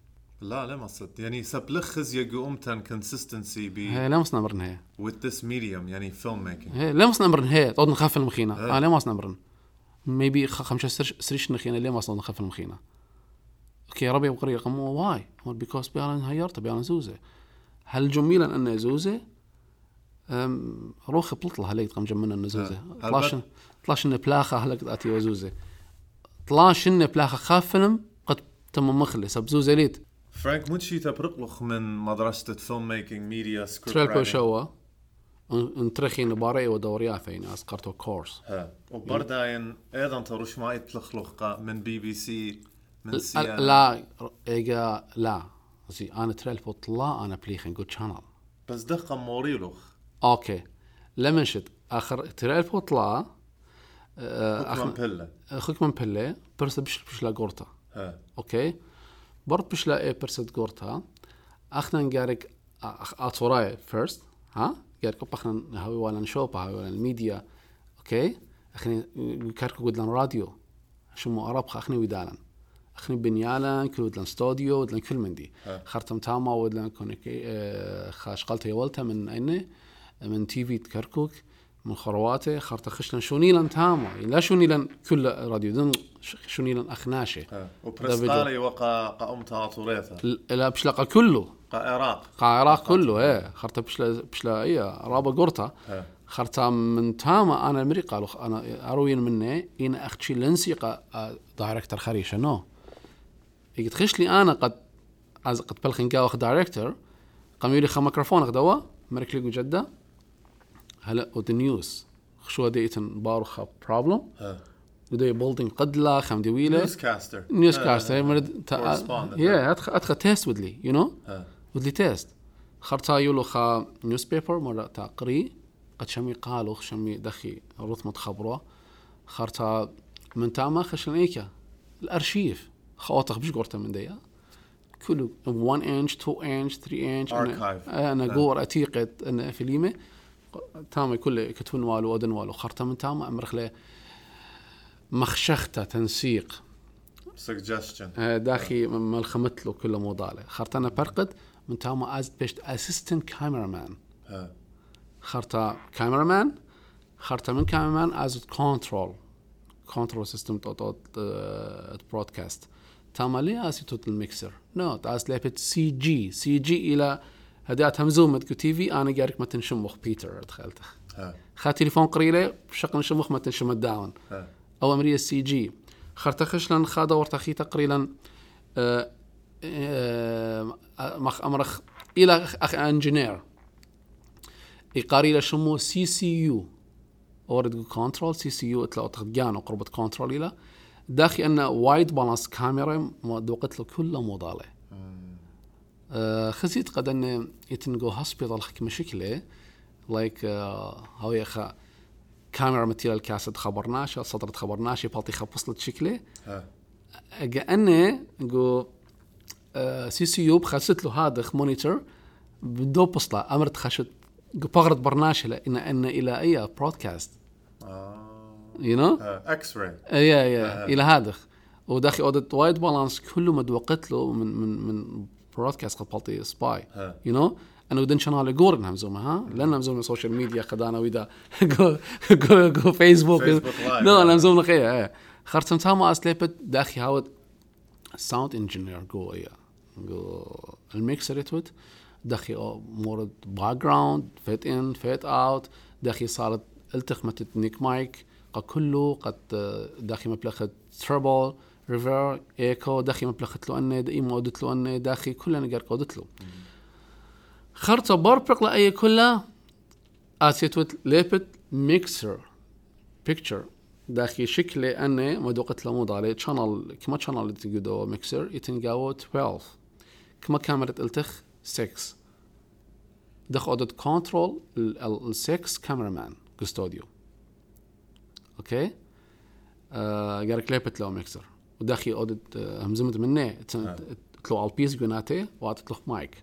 لا لا ما صدق يعني سبلخز يجو امتن كونسستنسي ب هي لامس نمر نهي with this medium يعني فيلم ميكينج هي ليه مصنع مرن هي تقعد نخاف المخينة آه ليه مصنع مرن ميبي خمسة سريش نخينة ليه مصنع نخاف المخينة أوكي ربي بقري قمو واي. بيكوز بيالن هيرت بيالن زوزة. هل جميلا أن زوزة؟ أم، روخ بلطلة هلك قم جمنا أن زوزة. آه. طلاش طلاش ان بلاخة هلك اتي وزوزة طلاش ان بلاخة خاف فيلم قد تم مخلص. بزوزة ليت. فرانك موتشي تبرقلخ من مدرسة فيلم ميكينج ميديا سكريبت تريلبو شوا أنترخي نباري ودوريا فين اسقرتو كورس ها. وبرداين أيضا تروش ما يتلخلخ من بي بي سي من لا لا إيجا لا. زي أنا تريلبو طلا أنا بليخن جود شانل بس دقة موريلوخ. أوكي. لما شت آخر طلا آه، حكما أخ- بيلا أخوك من بله برس بش بش لا جورتا ها. أوكي. برد بش لا إيه برست جورتا اخنا نقارك أخ اتوراي فيرست ها. قال كوب اخنا هاوي ولا شوبا هاوي ولا الميديا. أوكي. أخني كاركو قد لأن راديو. شمو اربخ أخني ودالن اخني بنيالن كل ودلن ستوديو ودلن كل من دي. خرتم تاما ودلن كونيكي آه، خاش قلت يولتا من اين من تي في كركوك من خرواته خرت خشلن شونيلن تاما. لا شونيلن كل راديو دن شونيلن اخناشي ها. وبرستالي وقا قا أمتا طوريثا لا بشلقة كله قا عراق. قا عراق كله إيه خرطة بشلا بشلا إيه رابا قرطة. خرطة من تاما أنا مري قالوا أنا اروين مني ان اختشي لنسي دايركتور خريشة نو. خش لي أنا قد از قد بلخن قاوخ دايركتور قام يولي خا ميكروفون غدوا مرك لي جدة هلا ود نيوز خشوا ديتن باروخا بروبلم ها. ودي بولدين قد لا خم دويله نيوز كاستر نيوز كاست مرد. يا أدخل ادخل تيست ودلي يو نو. ودلي تيست خرطا يولو خا نيوز بيبر مرة تقري. قد شمي قالوا شمي دخي رثمة خبرة. خرطا من تاما خشن إيكا؟ الأرشيف. خواطخ بش قرطة من ديا؟ كله 1 انش 2 انش 3 انش. أنا قور أتيقت أنا فيليمه تاما كله كتون والو ودن والو خرطا من تاما امرخ له مخشخته تنسيق. Suggestion. آه، داخي ملخمت له كل موضالة خرطنا برقد من تاما از بيشت اسيستنت كاميرامان ها. خرطا كاميرامان خرطا من كاميرامان از كنترول كنترول سيستم تو تو برودكاست تاما لي اسي توت الميكسر نو تاس لابت سي جي سي جي إلى هدات همزوم مدكو تي في أنا قارك ما تنشمخ بيتر دخلته ها. خا تليفون قريله بشق نشمخ ما تنشم الداون ها. أو امريه سي جي خرتخشلن خا دورت أخي تقريبا آه، آه، مخ امرخ إلى اخ انجينير يقاري له شمو سي سي يو اورد كنترول سي سي يو تخدجان قربة كنترول إلى داخي أن وايد بالانس كاميرا دوقت له كله موضاله آه، خزيت قد أن يتنقو هوسبيتال حكي مشكله لايك هاوي خا كاميرا متيل الكاسد خبرناش صدرت خبرناش بالتي خبصلت شكله. أنا جو آه، سي سي يو بخست له هذا مونيتور بدو بصلة أمرت خشت بغرت برناش إن إن إلى أي برودكاست آه. يو نو. إكس راي يا يا إلى هذا. وداخل اودت وايد بالانس كله ما دوقت له من من من برودكاست قد بالتي سباي. يو نو أنا ودن شانال يقول إنها مزومه ها؟ لأن مزومه سوشيال ميديا خدانا ويدا جو جو فيسبوك. نو أنا مزومه خيا خرتم تاما اسليبت داخي هاود ساوند انجينير جو ايا جو الميكسر يتوت داخي مورد باك جراوند فيت ان فيت اوت داخي صارت التخمت نيك مايك. قد كله قد داخي مبلغت تربل ريفر ايكو داخي مبلغت له اني دايما ودت له اني داخي كلنا قار قودت له خرطة بربق لأي كلها اسيتوت ليبت ميكسر بيكتشر شكله أنا مدوقت له موضة عليه. شانل كما شانل تقدو ميكسر يتنقاو 12 كما كاميرا التخ 6 دخ اودت كنترول ال 6 كاميرامان كستوديو أوكي؟ آه قالك ليبت له ميكسر وداخي أودت آه، همزمت منه تلو البيس قناتي واتت له مايك.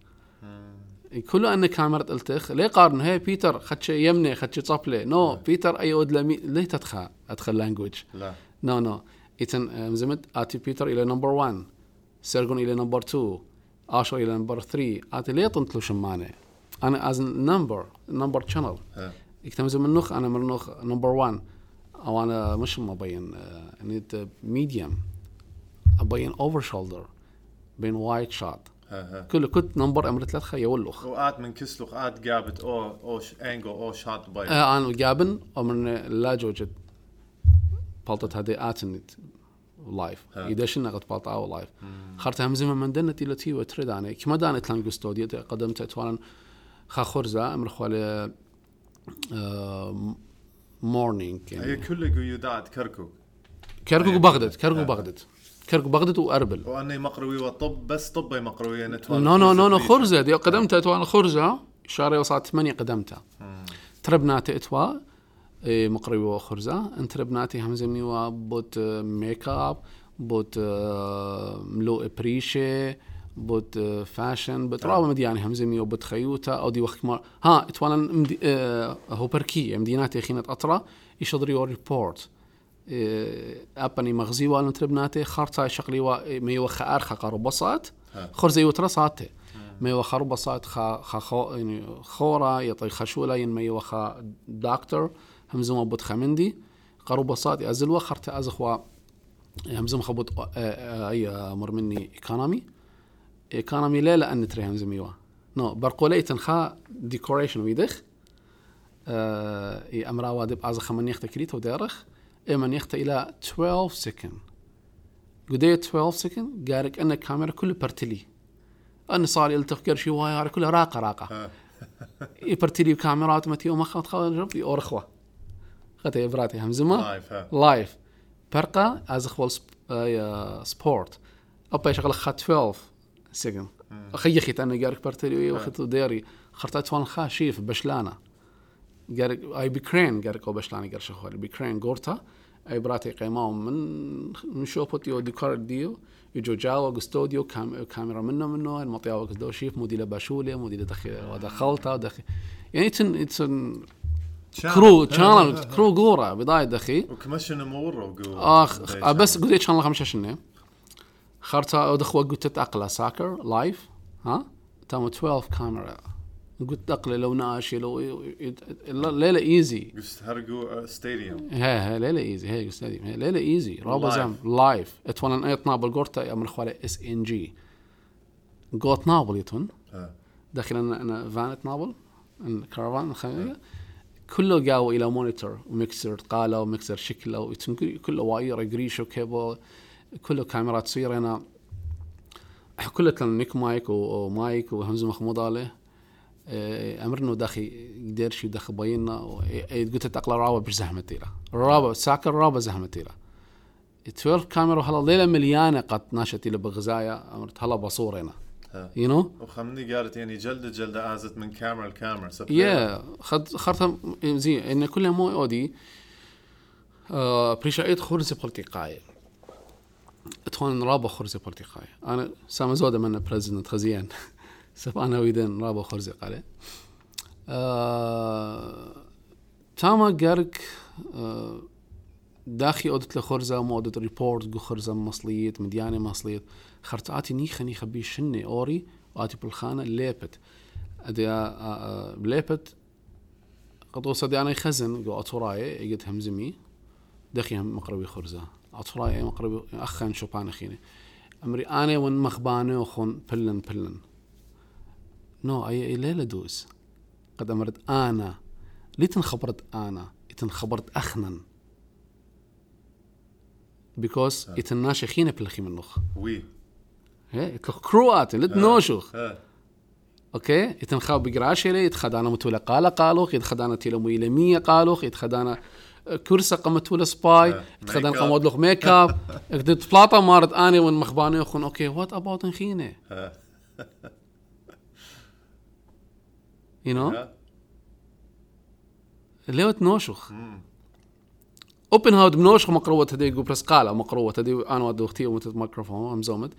كله أن كاميرا التخ. ليه قارن؟ هي بيتر خدش يمني خدش صبله نو بيتر أي أود لمي ليه تدخل أدخل لانجوج لا. نو نو. ايتن مزمت اتي بيتر إلى نمبر 1 سيرجون إلى نمبر 2 اشو إلى نمبر 3 اتي ليه طنت له شمانه أنا از نمبر نمبر شانل ها. يكتمز من نخ أنا من نمبر 1 أو أنا مش مبين نيت ميديوم أبين اوفر شولدر بين وايد شوت. كله كنت نمبر أمر ثلاث خيا ولخ وقات من كسلو قات جابت أو أو انجو أو شات باي آه أنا جابن ومن لا جوجت بلطت هذه اتنت لايف ها. يدشنا قد بلطا أو لايف خرت همزمه من دنتي لتي وتريد أنا كما دانت لانجو ستوديو قدمت اتوانا خا خرزه أمر خوالي مورنينج هي يعني كل قيودات كركوك. كركوك هي- بغداد كركوك ها. بغداد كركوك بغداد وأربل. وأني مقروي وطب بس طبي مقروي نتوالى نو نو نو نو خرزة. دي قدمت اتوا خرزه شاري وصلت ثمانية قدمتها. تربناتي أتوا. إيه، مقري وخرزة. انت ربناتي همزمي وبوت ميك أب بوت آه، ملو ابريشه بود آه، فاشن بت رابا مدياني همزمي وبت خيوتا أو دي وقت ما ها اتوانا مدي آه، هو بركي مديناتي خينة أطرا يشضري أو ريبورت. آه، أبني مغزي والن تربناتي خارتا شقلي وا ميو خار خقر بصات ها. خرزي وترصاتي ميو خر بصات خا خا خو يعني خورا يطي خشولا ين ميو خا دكتور همزم بوت خمندي. قرو بصات ازل وخرت ازخوا همزم خبط آه، آه، أي أمر مني ايكونومي ايكونومي لا لأن تري همزم يوا نو برقولي تنخا ديكوريشن ويدخ آه، إي أمرا وادب أزخ من يخت كريتو دارخ إي من يخت إلى 12 سكند قدي 12 سكند قارك أن الكاميرا كله برتلي. ان صار يلتفكر شي واي كلها راقة راقة. ها. يبرتلي كاميرات متي وما خلط في اورخوا خطي براتي همزمه لايف ها لايف برقة از اخوال سبورت أبا شغله خا 12 سكن أخي أخي أنا قارك برتلي واخذ ديري خرطات فان خا شيف بشلانة. قارك أي بكرين قارك أو بشلانة قال شخوالي بكرين قورتا أي براتي قيماهم من من شوبوتي وديكور ديو. يجو جاوا استوديو كام كاميرا منه منه المطياو قدو شيف مودي لباشولي مودي لدخل ودخلتها ودخل يعني إتن إتن كرو شانل كرو قورة بداية دخي وكمشن مور وقو آخ آه، بس قلت شان الله خمسة شنو؟ خرتا ودخوا قلت تتأقلا ساكر لايف ها؟ تام 12 كاميرا. قلت تقلي لو ناشي لو ليلة ايزي قست هرقو ستاديوم هي هي ليلة ايزي هي قلت هي ليلة ايزي رابا. زام لايف إتوانا ايت نابل قرتا من اخوالي اس ان جي قوت نابل يتون. ها. داخل أنا أنا فانت نابل الخميسة كله قاو إلى مونيتور وميكسر قالوا وميكسر شكلة كله واير قريش وكيبل. كله كاميرات تصير هنا. كله كان نيك مايك ومايك وهمزة محمود عليه إيه، امرنا داخي يدير شي داخل بينا قلت تقلا رابا بش زحمه تيلا رابا ساكر رابا زحمة تيلا 12 كاميرا هلا ليلة مليانة قد ناشت إلى بغزايا. أمرت هلا بصور هنا. يو نو وخمني قالت يعني جلدة جلدة آزت من كاميرا لكاميرا يا خد خرطة زي إن كل مو أودي. آه بريشايت خرزة بولتيقاية اتوان رابا خرزة بولتيقاية أنا سام زودة من بريزيدنت خزيان. سب أنا ويدن رابا خرزة قالة آه تاما قارك آه لخرزة مو أودت ريبورت قو خرزة مصليت مديانة مصليت. خرطاتي نيخة نيخة بي شني أوري واتي بالخانة ليبت. أدي بليبت قد وصل أنا يخزن قو أتوراي خرزة اتوراي مقربي أخن شوبان خيني أمري أنا ون مخبانه وخون بلن بلن. نو أي أي ليلة دوس قد أمرت آنا. ليتن خبرت آنا. إتن خبرت أخنن. بيكوز بلخي منخ وي. هي اتلخ كروات لت نوشخ ها. أوكي؟ يتنخاو بقراشيلي يتخدانا متولى قالا قالوخ يتخدانا مية قالوخ يتخدانا كرسة قمتولى سباي آه، يتخدانا ميك اب. قمود لوخ ميك اب اكدت بلاطة مارت اني ون مخباني اخون أوكي وات اباوت نخينة ها يو نو تنوشخ مم. اوبن هاود بنوشخ مقروة تدي جو برس قالا مقروة تدي أنا ودو أختي ومت ميكروفون مزومت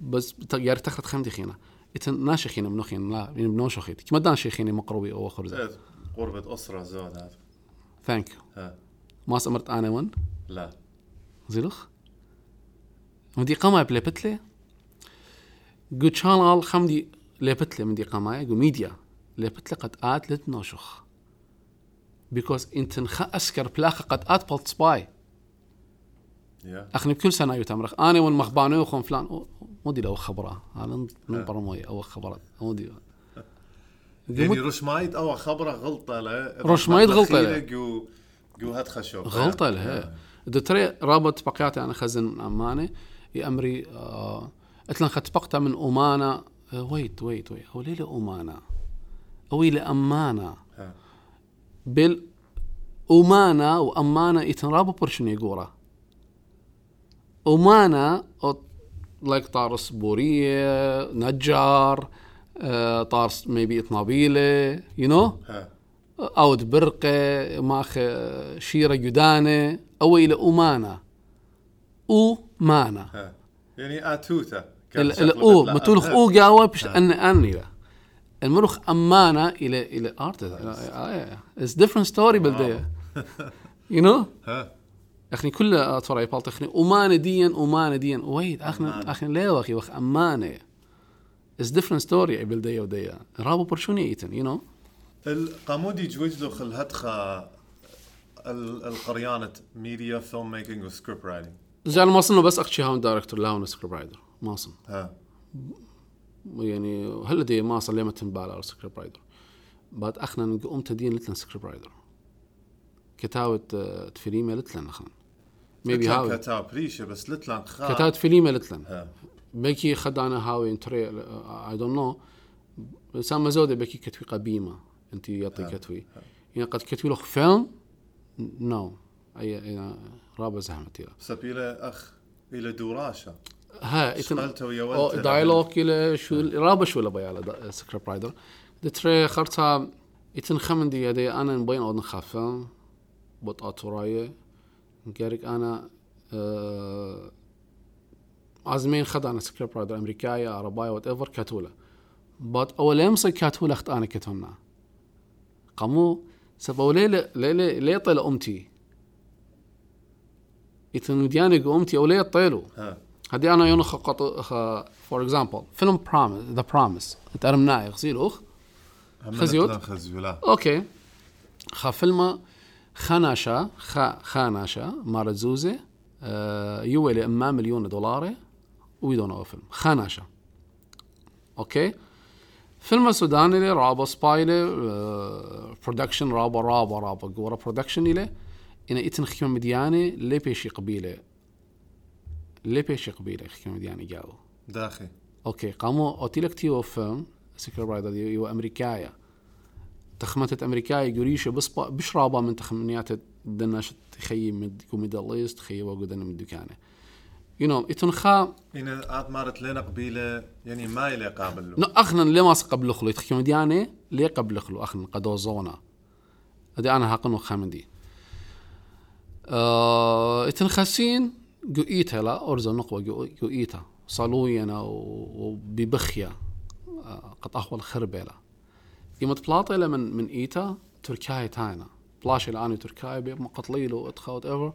بس يار تخت خمدي خينا اتن ناشي خينا منو خينا لا بنوشخ خيتي كما دان خينا مقروبي أو إيه، قربة أسرة زود هذا ثانك يو ما سمرت أنا ون لا. زلخ. مدي قما بليبتلي. قو شانال خمدي ليبتلي مدي قما قو ميديا ليبتلي قد آت لت نوشخ بيكوز انت نخ أسكر بلاخة قد آت بلت سباي. يا أخني بكل سنة يتمرخ أنا ون مخباني وخون فلان. مودي لو خبرة. هذا من برا موي أو خبرات مودي يعني رشمايت أو خبرة غلطة لا. له. جو هاد خشوب غلطة لها. دتري رابط بقياتي أنا خزن من امانه يا أمري آه اتلن خت بقتا من أمانة. آه ويت ويت ويت. هو ليلة أمانة. أو إلى أمانة. ها. بال أمانة وامانه يتنرابو برشن يقورا أمانة لايك طارس بورية نجار آه طارس ميبي اطنابيله يو نو أود برقة ماخ شيرة جدانة أو إلى أمانة أمانة ها. يعني آتوتا. كان ال- شكله ال- أو بيطلع بتولخ أمهر. أو جاوا بش ان أني له الملوخ امانه إلى إلى ارت اتس ديفرنت ستوري بالديه يو نو اخني كل أطفال يبالط اخني امانه ديا امانه ديا. ويد اخني اخني ليه أخي وخ أمانة. اتس ديفرنت ستوري بالديه وديه رابو برشوني إيتن يو نو القامودي جوجلو الهدخة ال- القريانة ميديا فيلم ميكينج وسكريبت رايتنج زعل ما صنوا بس اكشي هاون دايركتور لاون سكريبت رايدر ما صن ها. يعني هل دي ما صار لما تنبال على سكريبت رايدر بعد اخنا نقوم تدين لتلن سكريبت رايدر كتاوة آه، تفيليمة لتلن اخنا ميبي هاوي كتاب ريشة بس لتلان خا كتاوة فيليمة لتلن بكي خدانا هاوي انتري اي دون نو سام زودة بكي كتوي قبيمة أنت يعطي كتوي يعني قد كتوي له فيلم نو. أي رابع زحمتي له سبيلة أخ إلى دوراشة. ها اشتغلت ويا ولد دايلوج إلى شو رابع شو لبي على سكريبت رايدر دتري خرطها يتن خمن دي يدي أنا نبين اود نخاف. بوت اتوراي نقارك أنا آه عزمين خد أنا سكريبت رايدر امريكاية عرباية وات ايفر كاتولا بات اول يمسك كاتولا اخت أنا كتونا قامو سبو ليلة ليلة ليه طيل أمتي؟ يتن مدياني أمتي أو ليه طيلو ها هدي أنا يونخ قط فور اكزامبل فيلم برامس ذا برامس ترمناي غسيل أخ؟ خزيوت؟ خزيولا أوكي. خا فيلم خاناشا خا خاناشا مارت زوزي آه أما مليون دولار ويدون أو فيلم. خاناشا أوكي؟ فيلم سوداني اللي رابا سبايلي آه برودكشن رابا رابا رابا قورا برودكشن إلي إنا إتن خيوم مدياني لي بيشي قبيلة لي بيشي قبيلة خيوم مدياني جاو داخي أوكي قاموا اوتيلك تيو فيلم سكر برايدر يو امريكايا تخمتت بس با- بش رابا من تخمنيات دناش تخيي مد ميدل إيست تخيي وقدنا من دكانه يو نو إتن خا إن عاد مارت لنا قبيلة يعني ما إلي قابل نو اخنا ليه ما قبل خلو. يتخيي مديانه ليه قبل خلو اخنا قدو زونا ادي أنا هاقنو خامدي آه إتن خاسين جو إيتا لا ارزا نقوى جو إيتا. صالوينا وببخيا آه قد احول خربيلا يوم تبلاطي له من من إيتا تركاي تاينا. بلاش الان تركاي بمقطليلو اتخا وات ايفر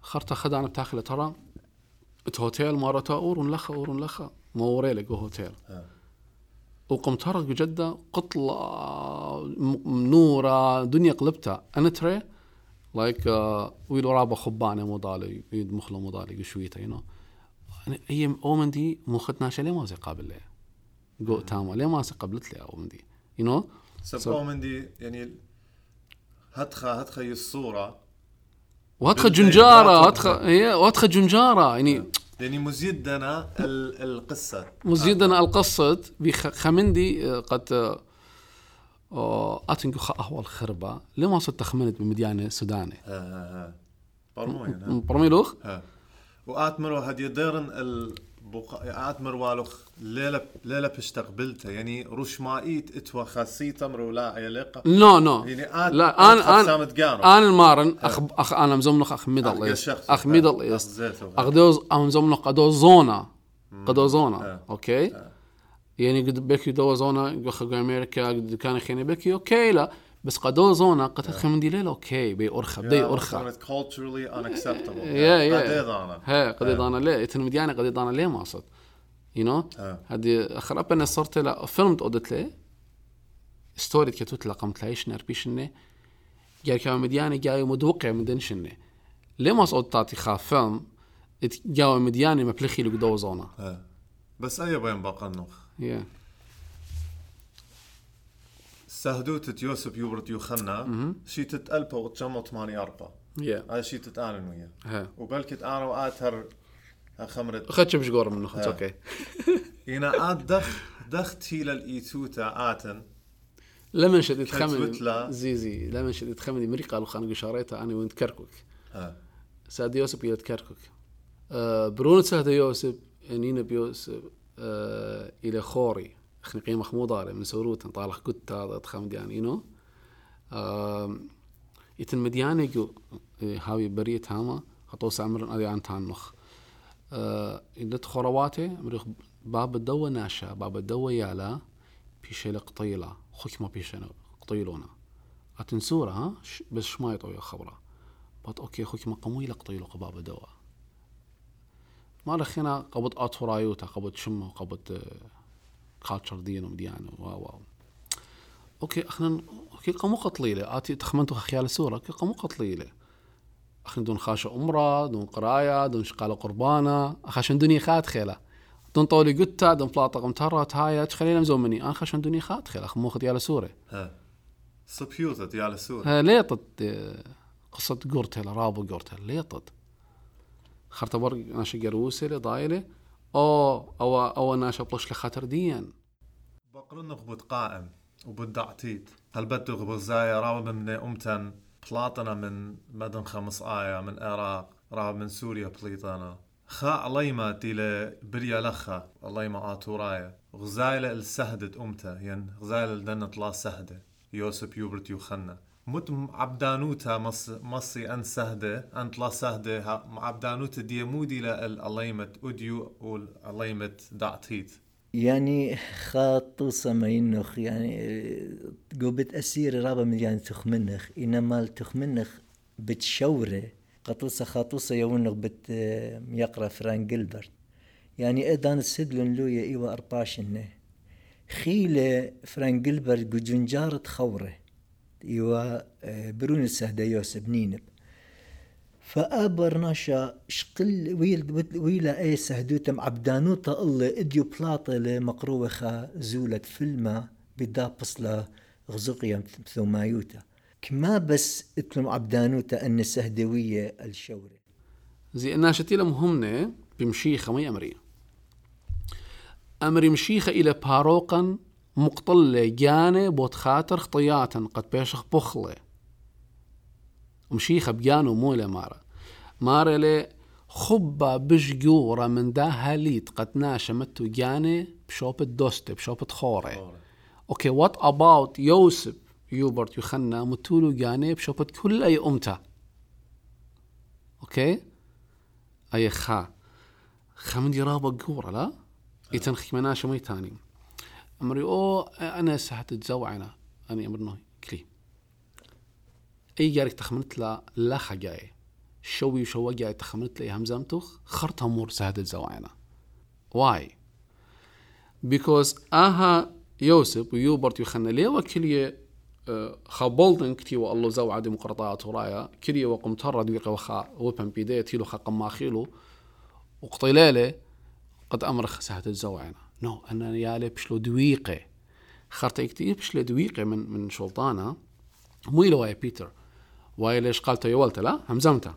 خرطة خدعنا بتاخل ترى. ات هوتيل مرتا اورون لخا اورون لخا موريلك جو هوتيل ها. وقمت ترك بجدة قطلة م- نورة دنيا قلبتها. أنا تري لايك ويلو رابا خبانة مو ضالي يد مخلو مو ضالي شويتا يو نو هي أومن دي مخت ليه ما قابل ليه جو تاما ليه ما قبلت لي أومن دي يو نو سبقوا من دي يعني هتخا هتخا الصورة. جنجارة لا وهتخ هي وهتخ جنجارة يعني يعني مزيد دنا ال- القصة. مزيدا القصة بخمندي آه، قد آه، آه، اتنقو خ اهوال خربة ليه ما صرت تخمنت بمديانة سوداني؟ ها برموين ها برميلوخ ها وآتمرو هدي ديرن البقاء آتمر والوخ ليلة ليلة بشتقبلته يعني روش مايت اتوا خاصية مرو لا يلقى نو نو. يعني آت لا أنا أنا أنا أنا المارن اخ اخ أنا مزمنخ أخ أخ ميدل إيست. أخ. ميدل إيست. زيتو. أخ دوز ام مزمنخ قدو زونا. قدو زونا. أوكي. يعني قد بكي دو زونا أمريكا قد كان خيني بكي أوكي لا. بس قدو زونا قد خمن دي ليلة أوكي بي اورخا بدي اورخا culturally unacceptable. يا يا قد أنا ها قد أنا ليه؟ إتن مديانة قد أنا ليه ما صد يو نو ها. هدي آخر ابنا صرت لا فيلم تقودت لي ستوري كتوت لقمت لايش نربيشني جاي كان مدياني جاي مدوقع مدنشني ليه ما صوت تعطي خاف فيلم؟ جاو مدياني مبلخي لقدو زونا. بس أي بين بقنخ يا سهدوت يوسف يوبرت يوخنا شيتت ألبا وتشمو ثمانية أربا. يا. هاي شيتت آنن ويا. ها. وبلكت أنا وآتر خمرت خدش بش قور منه خدش. أوكي. إنا آت دخ دخت هيلا الإيتوتا آتن. لما شديد خمن كتوتلا. زي زي. لما شديد خمن مري قالوا خانق شاريتها أنا وانت كركك ها. ساد يوسف يد كركك آه برونة سهد يوسف نينا بيوسف آه إلى خوري. اخني قيمة خموضة من سوروت كنت هذا تخمد يعني ينو آه يتن مدياني جو آه، هاوي بريت هاما خطوس عمر ادي عن تانخ آه إذا خرواتي مريخ باب الدوا ناشا باب الدوا يالا بيشي قطيلة خكمة بيشي قطيلونا. أتنسورة ها؟ بس شما يطوي خبرة. بات أوكي خكمة قمويلة قطيلو قباب الدوا ما لخينا قبض أطفرايوتا قبض شمه قبض كالتشر دينو مديانو واو واو. أوكي أخنا أوكي قمو قطليلة اتي تخمنتو خيال السورة أوكي قمو قطليلة اخنا دون خاشة أمرة دون قراية دون شقالة قربانة. اخاشن دنيا خات خيلة. دون طولي قتا دون بلاطة قمترة هاي تخلينا مزومني. أنا خاشن دنيا خات خيلة. اخ مو خدي على سورة يا سوري ها ليطت. قصة قرتل رابو قرتل. ليطت. خرطبر ناشا قروسة ضايلة. أو أو أو ناشا بلش لخاطر ديان بقرن غبط قائم وبد عتيد. هل بدو غبزايا راب من أمتن بلاطنا من مدن خمس آية من العراق راب من سوريا بليطنا خا عليما تيلا بريا لخا عليما آتورايا. غزايلة السهدت أمتا ين غزايلة الدنة لا سهدة. يوسف يوبرت يوخنا مت عبدانوتا مص مصي أن سهدة أنت لا سهدة عبدانوتا دي مودي لأليمة أديو والأليمة دعتيت يعني خاطوسة ما يعني قوبت أسير رابا مليان تخمنخ إنما التخمنخ بتشورة قطوسة خاطوسة يونخ بت يقرأ فران جيلبرت. يعني إدان السدلن لويا إيوا أرباشنة خيلة فران جيلبرت جنجارة خورة إيوا آه، برون السهدة يوسف نينب. فأبر ناشا شقل ويل ويلا اي سهدوتم عبدانوتا الله إديو بلاطة لمقروخة زولت فيلما بدا بصلة غزقيا ثومايوتا كما بس إتلم عبدانوتا أن سهدوية الشورة زي الناشتي مهمنة بمشيخة مي أمري أمري مشيخة إلى باروقا مقتلة جانة بوت خاطر خطياتا قد بيشخ بخلة مشيخة بجانو مولة مارا. مارا لي خبة بجيورة من دا هاليت قد ناشا متو جانة بشوبة دوستة بشوبة خورة أوكي وات اباوت يوسف؟ يوبرت يخنا متولو جانة بشوبة كل أي امتا أوكي؟ أي خا. خمدي رابا قورة لا؟ يتن خيمنا شمي تاني أمري أو أنا ساعة تزوعنا أنا امرنو كلي. أي جارك تخمنت لا لا خجاي شوي شو جاي تخمنت لي همزمتوخ خرطها مور ساعة تزوعنا واي. بيكوز آها يوسف ويوبرت يخنا ليه وكلية خبلدن كتيو الله زو عدي مقرطات ورايا. كلية وقم ترد ويقى وخا وبن بيدي تيلو خا قماخيلو. وقطيليلة قد أمر ساعة الزوعنا نو أنا يالي بشلو دويقة. خرطة كتير بشلو دويقة من من شلطانة مو إلو يا بيتر. واي ليش قالت يولت لا همزمته.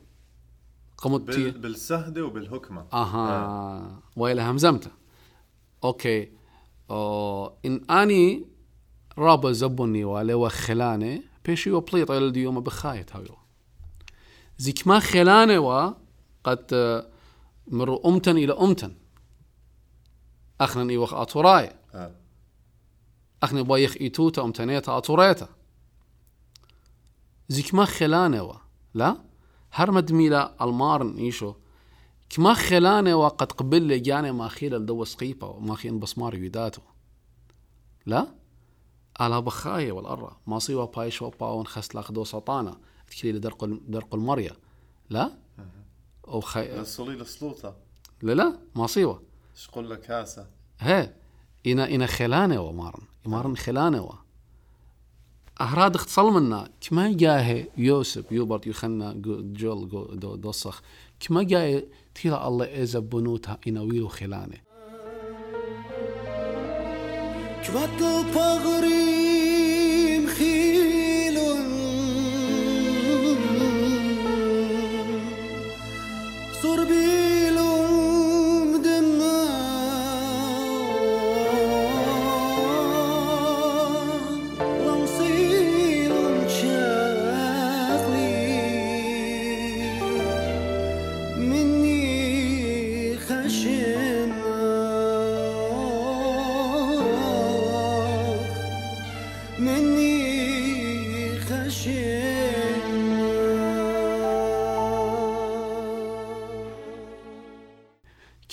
قمت بال... بالسهدة وبالهكمة أها. ويلا همزمته. أوكي. أو إن آني رابا زبوني ولا وخلانه بيشي وبليط إلى اليوم بخايت هايو زيك ما خلانه و قد آه، أمتن إلى أمتن. اي وخ أتوراي. آه. اخنا بايخ ايتوتا امتنيتا اتوريتا زيك ما خلانه و لا؟ هرمد ميلا ألمارن إيشو. كما خلانه وقد قبل لي جاني ما خيل الدو سقيبة وما خين بسمار يداتو لا؟ على بخاية والأرة ما صيوا باي شوبا ونخس لاخ دو سطانة. تكلي درق درق المريا. لا؟ أو خي... الصلي السلوطة. لا لا. ما صيوا شقول لك كاسة هي إنا إنا خلانة ومارن مارن. خلانة و أهراد اختصل منا كما جاه يوسف يوبرت يخنا جو- جول جو- دو دوسخ كما جاه تيلا الله إذا بنوتها إنا ويلو خلانة. كبت بغريم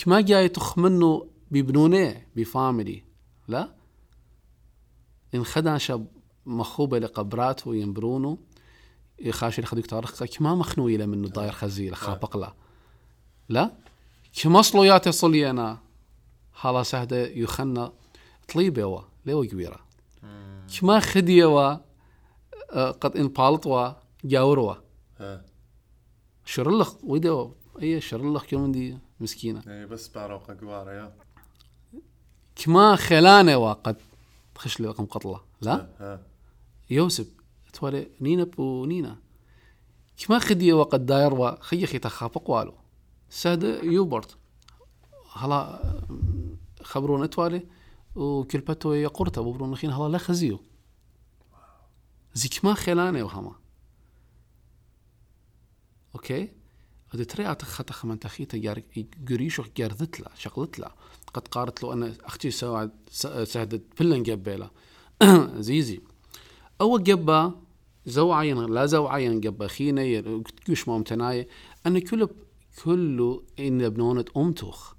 كما جاي تخمنه ببنونه بفاميلي. لا. إن خدا شاب مخوبة لقبرات وينبرونو يخاشي لخديك تارخ كما مخنو إلى منه داير خزيلة خابق لا. لا كما صلوياتي صلينا حالا سهدة يخنا طليبة وا ليو كبيرة. كما خدية وا آه، قد إن بالطوا جاوروا. شرلخ ويدو أي شرلخ كمان دي؟ مسكينة. يعني بس بعرق قوارة يا. كما خلانة وا قد خش لي رقم قطلة لا؟ ها يوسف توالي نينا بو نينا كما خدية وقد داير وا خي تخافق والو. ساد يوبرت. هلا خبرونا توالي وكلبتو يا قرطة ببرون خين هلا لا خزيو. زي كما خلانة وهما. أوكي؟ هذا تري أتخ خمن تخيتا جار جريشو جارذت لا شغلت لا قد قارت له أنا أختي سواد سهدت بلن جبيلا زيزي. أو جبا زو عين لا زو عين جبا خينة كوش ما متناية أن كل كله إن بنونة أمتوخ.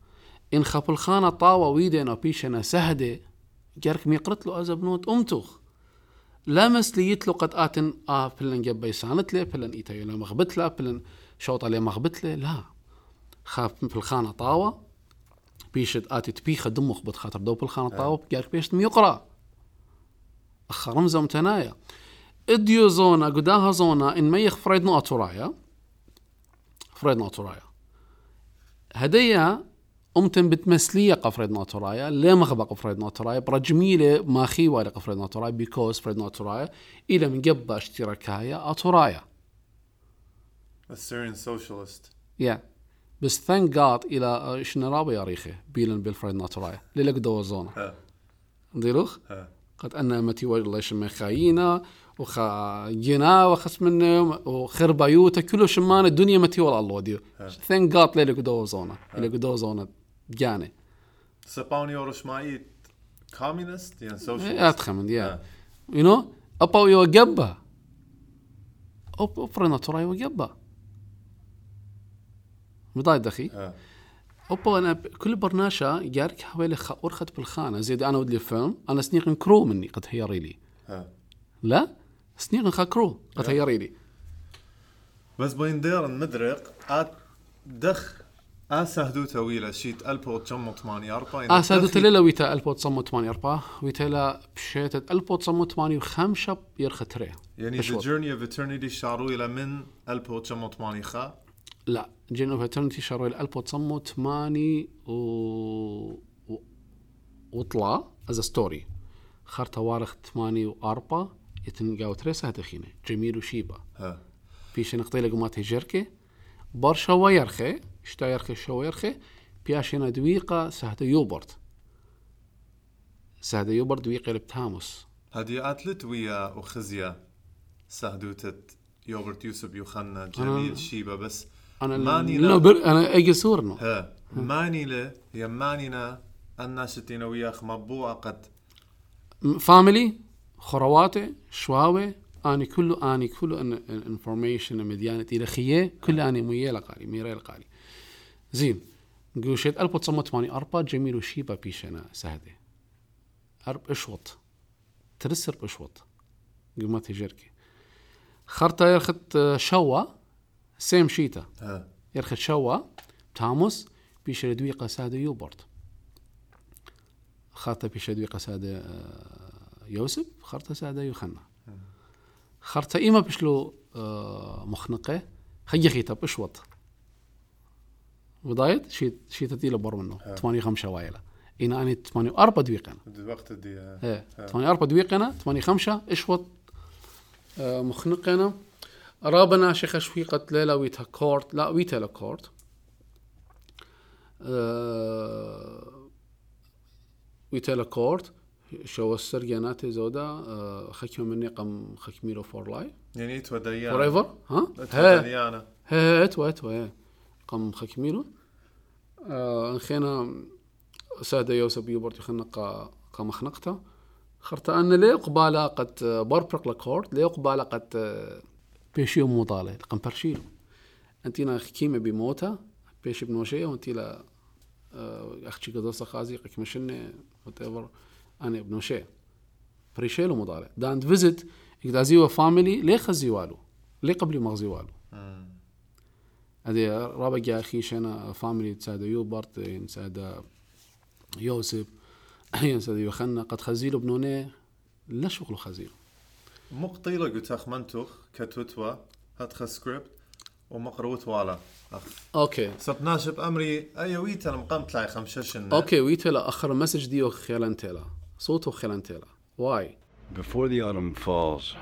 إن خب الخانة طاوة ويدنا بيشنا سهدة جارك ميقرت له أزا بنونة أمتوخ. لا مسليت له قد آتن آه بلن جبا يسانت له بلن إيتا يلا مغبت له بلن شوط عليه مغبت له لا. خاف في الخانة طاوة بيشت آتي تبيخة دمخ بتخاطر دو بالخانة طاوة جارك بيشت ميقرأ أخرم زمتنايا إديو زونا قداها زونا إن ميخ فريد نواتورايا فريد نواتورايا هدية أمتن بتمثلية قفريد نواتورايا ليه مخبق قفريد نواتورايا برجميلة ما خيوة لقفريد نواتورايا بيكوز فريد نواتورايا إلى من قبة اشتراكايا أتورايا Assyrian socialist. يا بس ثانك جاد إلى شنرابة يا ريخي بيلن بالفريد نواتورايا ليلك دو زونا ها. ديروخ ها. قد أن متي والله شما خاينة وخا جنا وخس منه وخرب بيوته كله شمان الدنيا متي والله الله ديو ثين قاط ليلك دو زونا ليلك دو زونا جاني. سباوني ورشمايت communist يعني socialist اتخمن يا. يو نو أبا يو جبا. اوب اوبرنا ترى يو جبا مضايد أخي ها أوبا أنا ب- كل برناشا جارك حوالي خ... ورخت بالخانة. زيد أنا ودي الفيلم أنا سنيقن كرو مني قد هيري لي. ها لا سنيقن خا كرو قد هيري لي. بس بين دير مدرق آت دخ اسهدو تويلة شيت البو تشمو تماني اربا آه سادت ليلة ويتا 1984 ويتا لا بشيتت 1985 يرخى تري. يعني the بشوط. journey of eternity شارو إلى من البو تشمو تماني خا لا جين اوف اترنتي شهر 1908 و... و... وطلع از ستوري خرطة وارخ 8 و4 يتنقاو تري سهت خينة. جميل وشيبة. ها. بيش نقطي لقمات هجركي برشا ويرخي شتا يرخي شو يرخي بياشينا دويقة سهت يوبرت. سهت يوبرت دويقة بتاموس هدي اتلت ويا وخزيا سهدوتت يوغرت يوسف يوخنا جميل شيبة بس. أنا ماني لا لا. بر... أنا أجي سورنو ها ماني له يا مانينا الناس تينا وياخ مبوعة قد. فاميلي خرواتي شواوي آني كله آني كله ان انفورميشن مديانة إلى خية كل آني ميلا قالي ميريل قالي زين قوشت 1984 جميل وشيبا بيشنا سهدة أرب إشوط. ترسر باشوط قمت هجركي. خرطة يرخت آه، شوا. سيم شيتا. ها. يرخت شوا تاموس بيش دويقة سادة يوبرت خرطة بيش دويقة سادة آه، يوسف خرطة سادة يوخنا. خرطة إيما بشلو آه، مخنقة خي خيتا بشوط وضايد شيت شيت تيلا بر منه 8 5 وايلة إنا أني 8 4 دويقنا الوقت دي. إيه. 8 4 دويقنا 8 5 اشوط مخنقنا رابنا شيخ شويقة ليلة ويتها كورت. لا ويتها لا كورت. آه، ويتها لا كورت. شو السرجانات زودا آه، خكيو مني قم خكميلو فور لايف يعني إتوا ديانا. فور ايفر ها؟ إتوا ديانا. هي اتوا اتوا قم خكميلو آه، انخينا سادة يوسف يوبرت يخنا قا قا مخنقتا خرتا أن لي قبالة قد بربرق لكورت لي قبالة قد بيشيو موضالة قم برشيلو. أنتينا كيمة بموتا بيشي بنوشية وانتي لا أختي قدوسة خازيق كمشنة وات ايفر أنا ابن شيء بريشيلو مضالع داند فيزيت يقدر زيوا فاميلي ليه خزيوالو ليه قبل ما غزيوالو هذه رابع يا أخي شنا فاميلي تساعد يوبرت تساعد يوسف تساعد يوخنا قد خزيلو بنوني لا شغلو خزيلو. مقطيلة قلت أخ منتوخ كتوتوا هاتخ سكريبت ومقروت والا أخ. أوكي. صرت ناشب أمري أي ويت أنا مقامت لاي خمششن أوكي ويتلا آخر مسج ديو خيلانتيلا. صوته خيلانتيلا. واي. Before the autumn falls,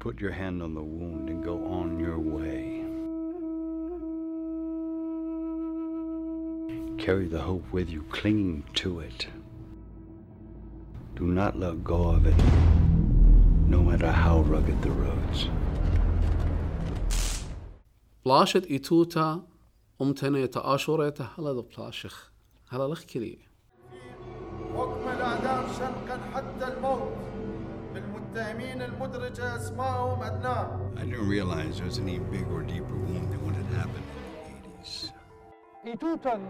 put your hand on the wound and go on your way. Carry the hope with you, clinging to it. Do not let go of it, no matter how rugged the roads. بلاشت ايتوتا امتني تاشوريتا هلا ذو بلاشخ هلا لخ كلي حكم الإعدام شنقا حتى الموت. بالمتهمين المدرجة أسمائهم أدناه I didn't realize there was any bigger or deeper wound than what had happened in the 80s. إيتوتن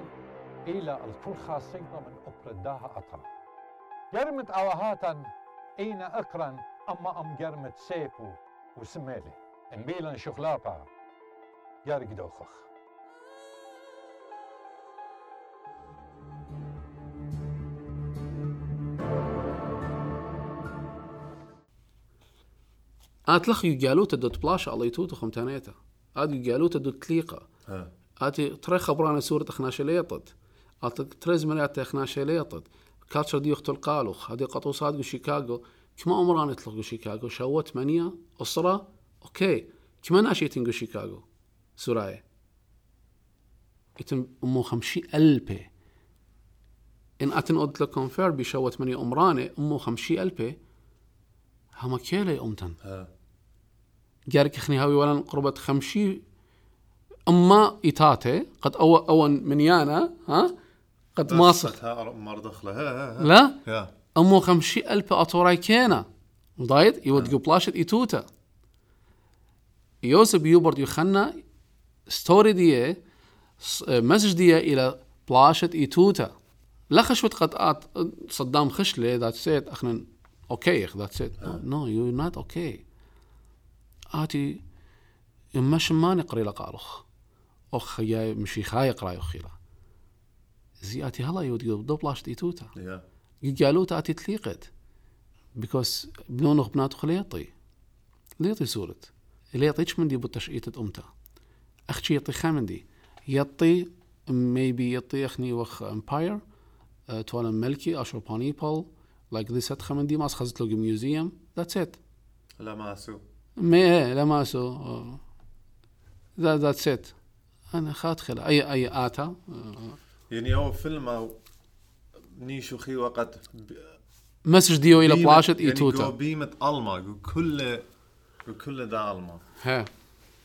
إلى الفرخة سيغنا من أبرداها أطرا جرمت أوهاتا إين أقرن أما أم جرمت سيفو وسميلي. إنبيلا شغلاطا جارك دوخخ. ات لخ يقالوتا دوت بلاشا الله يتوتا خمتانيتا. اد يقالوتا دوت تليقة. ها. آتي تري خبرانا سورة اخناشة ليطت ات تريز مريات اخناشة ليطت كاتشر دي اختو القالوخ هذه قطوسات جو شيكاغو. كما امران يطلقوا شيكاغو؟ شوت منيا أسرة؟ أوكي. كما ناشيتين شيكاغو؟ سوراي يتم أمو خمشي ألبي. إن أتن ود لكم فير بشوت مني أمراني أمو خمشي ألبي. هما كيلي أمتن؟ ها. جارك خني هاوي ولا قربة خمشي. أما ايتاتي قد أو أون منيانا ها؟ قد ها ها لا؟ امو خمشي ألف اطوراي كينا. ضايد يود جو بلاشت ايتوتا يوسف يوبرت يخنا ستوري دي مسج دي إلى بلاشت ايتوتا لا خشوت قد آت صدام خشلي ذات سيت اخنا أوكي ذات سيت نو يو نوت أوكي آتي مش ما نقري لقالخ أخ يا مشي خايق راي أخيرا زي اتي هلا يود دو بلاشت ايتوتا يا قالوا تاتي تليقت بيكوز بنونخ بنات خليطي ليطي سورت ليطيش من دي بتشئيتة أمتا أختي يطي خامندي يطي ميبي يطي أخني وخ امباير توالا ملكي أشور بانيبل like this at خامندي ما خزت له ميوزيوم that's it. لا ماسو. ما لا سو that, that's it. أنا خات خلا أي أي آتا يعني هو فيلم أو نيشو خي وقت مسج ديو إلى بيمة- بلاشت يعني إيتوتا جو بيمة ألما جو كل كل دا ألما. ها.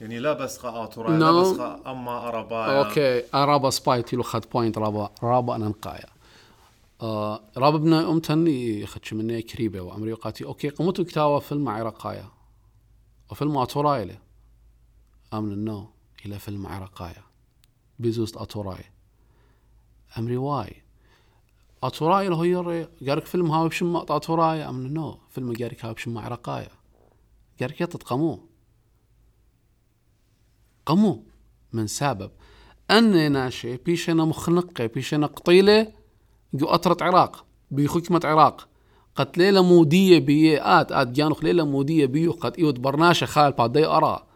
يعني لا بس آتوراي No. لا بس خا أما أربايا. أوكي. رابا سباي تيلو خد بوينت رابا رابا أنا نقايا آه رابا ابن أمتن يخدش مني كريبة وأمريقاتي. أوكي قمتو كتاوى فيلم عراقايا. وفيلم اتوراي له آمن النو إلى فيلم عراقايا. بيزوست اتوراي أمري واي. أتوراي له يري قالك فيلم هاو بشم أتوراي؟ أمن النو فيلم قالك هاو بشم عراقايا قالك يطت قمو. من سبب أن ناشي بيشنا مخنقة بيشنا قطيلة جو أطرت عراق بحكمة عراق. قد ليلة مودية بيه آت آت جانوخ ليلة مودية بيو قد إيود برناشة خال بعد أرى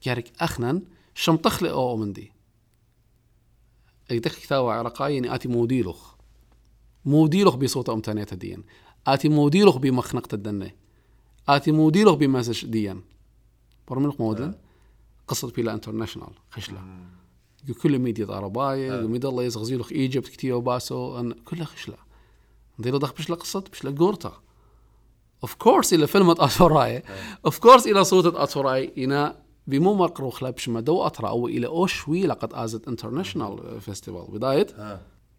كارك أخنا شم تخلق أو من دي كتاوى عراقاي يعني آتي موديلوخ موديلوخ بصوت أمتانيتا ديان. آتي موديلوخ بمخنقة الدنة. آتي موديلوخ بمسج ديان. برملوخ مودن قصة بيلا انترناشونال خشلة. كل ميديا عرباية ميديا الله يزغزي لك إيجيبت كتير باسو أن كلها خشلة. ندير له ضخ بش قصة بش جورتا اوف كورس إلى فيلم آتوراي. اوف كورس إلى صوت آتوراي. إنا بمو مقرو خلا بش ما دو اطرا أو إلى أو شوي لقد آزت انترناشونال فيستيفال بداية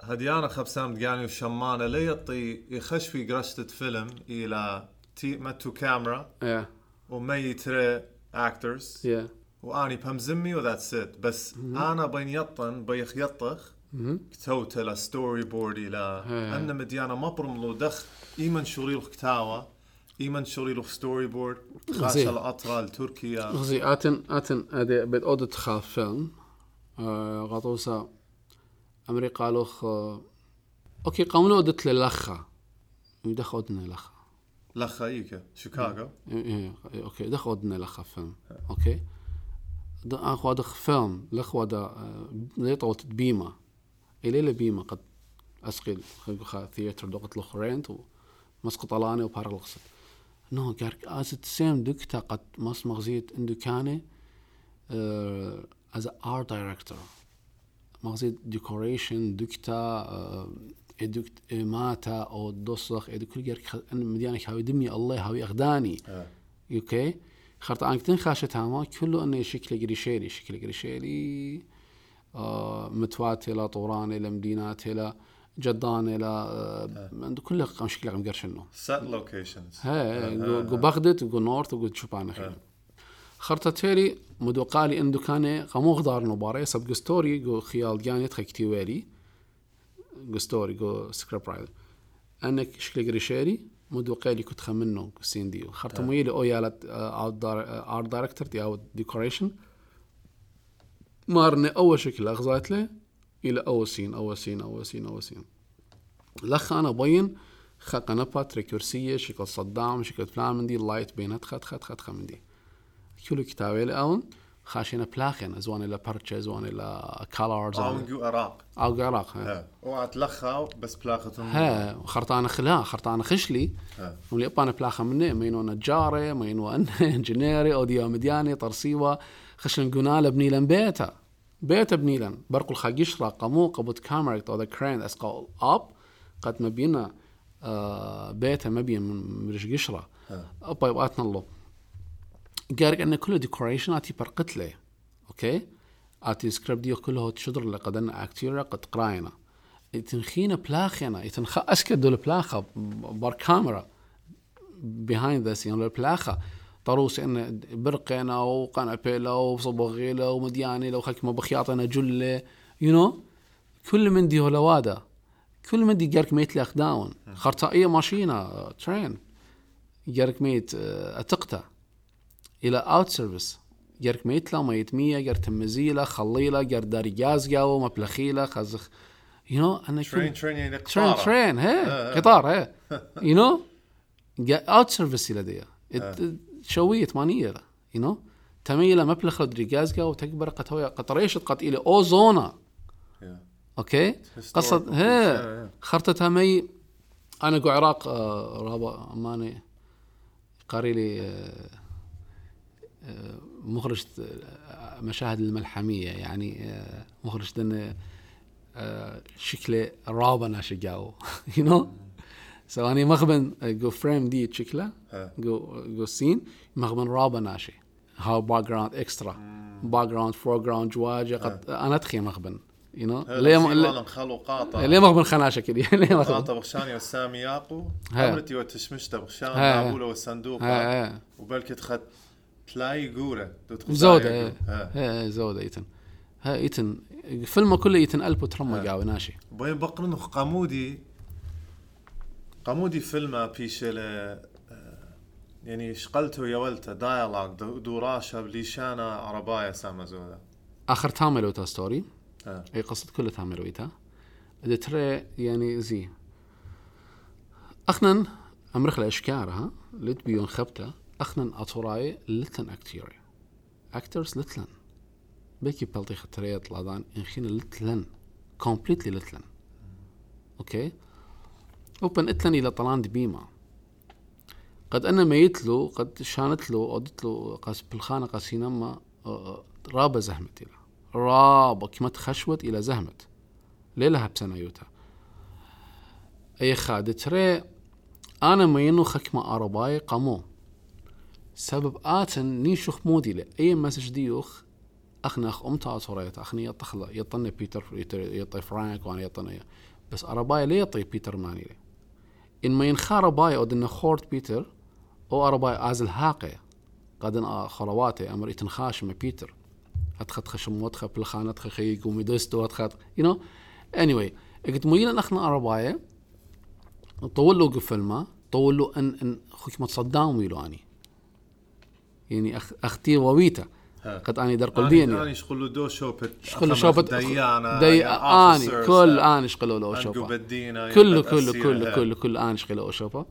هديانا خبسام دقاني وشمانة لا يطي يخش في قرشة فيلم إلى تي متو كاميرا يا وما يتري اكترز يا وأني بمزمي وذاتس ات بس أنا بين يطن بيخ يطخ كتوت لا ستوري بورد إلى. ان مديانا ما برملو دخ إيمن شوريلو كتاوى ايمن شوريلو ستوري بورد خاش زين. الاطرا لتركيا غزي أتن أتن أدي بيت أودت خاف فيلم. آه غطوسا أمريكا لوخ آه أوكي قامنا أودت للخا. يدخ أودنا لخا. لخا إيكا شيكاغو؟ إيه، إيه، أوكي دخ أودنا لخا فيلم. أوكي. د- اخو دخ فيلم لخ ودا ليطوت بيما. إلى بيما قد خا ثياتر دوقت لخ رينت ومسقط ألاني وبارلغسد نو قارك از سيم دكتا قد مس مغزيت اندو كاني از ارت دايركتور مغزيت ديكوريشن دكتا ادوكت ماتا أو دوسخ إدو كل خ- إن مديانك هاوي دمي الله هاوي أغداني. أوكي؟ خرط آنك تنخاشت هاما كله انه شكل قريشيلي شكل قريشيلي آه متوات إلى طوران إلى مدينات إلى جدان إلى آه. عنده كله قام شكله قام قرشنو سات لوكيشنز ها جو بغداد وجو نورث وجو شوبانا خير خرطة تيري مدو قالي إندو كان قامو غدار نوباري سب ستوري جو خيال جاني تخي كتيوالي جو ستوري جو سكريب رايدر أنك شكل قريشيري مدو قالي كنت خمنو سين ديو. خرطة ميلي أو يالت ارت دايركتور دي أو ديكوريشن مارني أول شكل أغزايت له إلى اول سين اول سين اول سين اول سين لخ أنا بين خط نبات ريكورسية شكل صدام شكل فلان من دي اللايت بينات خط خط خط خط من دي. كل كتابي الأون خاشينا بلاخين زوان إلى بارتشا زوان إلى كالرز عمجو عراق. أو عراق ها. ها. وقعت لخا بس بلاختهم ها. خرطانة خلا خرطانة خشلي. ها. ولي أبانا بلاخة مني مينو نجاري مينو أن انجينيري أوديو مدياني طرسيوة خشن قنالة بنيلن بيتا. بيتا بنيلن برقو الخاقشرة قمو قبوت كاميرا أو كرين أسقال أب قد مبينا آه بيتا مبين من مرش قشرة. أبا يبقاتنا الله قارق أن كله ديكوريشن أتي برقت لي. أوكي؟ أتي سكريبت ديو كله تشدر اللي قد أن أكتيرا قد قراينا. يتنخينا بلاخنا يتنخ أسكت دول بلاخة. بار كاميرا. behind the scene. البلاخة طروس ان برقنا وقنابيلا وصبغيلا ومدياني وخك ما بخياطنا جلة. يو you know? كل من دي هولوادا كل من دي جارك ميت لاخداون خرطائية ماشينة ترين. جارك ميت آه، اتقتا إلى اوت سيرفيس جارك ميت لا ميت مية جار تمزيلة خليلة جار داري جازقاو مبلخيلة خزخ يو نو أنا ترين ترين يعني ترين قطارة. ترين هي قطار هي. يو نو اوت سيرفيس لدي شوية مانية يو نو تميلة مبلخ لدريجازقا وتكبر قطوية قطريشة قط إلى أوزونا يا. أوكي قصة. هي. خرطتها مي أنا قو عراق آه، رابع أماني قاري لي آه، آه، مخرج آه، مشاهد الملحمية يعني مخرج شكله رابا ناشقاو يو نو سو اني مخبن جو فريم دي شكله. جو جو سين مخبن رابا ناشي هاو باك جراوند اكسترا باك جراوند فور جراوند جواجه قد أنا تخي مخبن يو نو ليه خلو قاطع. ليه مخبن خناشة كده؟ ليه مخبن؟ قاطع بخشاني وسامي ياقو. عمرتي وتشمشتا بخشان ها. معبولة والصندوق وبلكي تخد تلاقي قورة زودة إيه زودة إيتن. ها إيتن فيلمه كله إيتن البو ترمى قاوي ناشي بقرن قامودي قامودي فيلم بيشل يعني شقلته يا ولته دايالوج دوراشة بليشانا عرباية سامة زودا آخر تاملو تا ستوري ها. أي قصة كله تاملو اذا ترى يعني زي. أخنن امرخ الاشكارها لت بيون خبته. أخنن أطوراي لتن أكتيري. أكترز لتلن. بيكي بلطي خطرية لادان إنخين لتلن. كومبليتلي لتلن. أوكي؟ اوبن اتلن إلى طلان دي بيما. قد أنا ميتلو قد شانتلو اودتلو قاس بالخانة قاسينما آه، رابا زهمت إلى رابا كما تخشوت إلى زهمت ليلها بسنة يوتا أي خاد ترى أنا مينو خكمة أرباي قامو. سبب آتن نيشو خمودي له. أي مسج ديوخ أخنا أخ أمتا أصوريت أخني يطخلا يطني بيتر يطي- فرانك وأنا يطني. بس أرباي ليه يطي بيتر ماني له. إن ما ينخار باي أو دنا خورت بيتر أو أرباي آزل هاقي قد خرواتي أمر اتنخاش ما بيتر. أتخت خشم واتخ بلخان أتخ خيق وميدستو أتخت you know. Anyway قلت مويلا اخنا ارباية طول له قفل ما طول له ان أن خوك ما تصدام ويلو أني. يعني أختي وويتا. ها. قد اني در قلبيني أنا شغل دو شوبت شغل شوبت ديانا دي يا اني كل. اني شغلوا له أنقو شوبا كله كله كله. كله كله اني شغلوا شوبا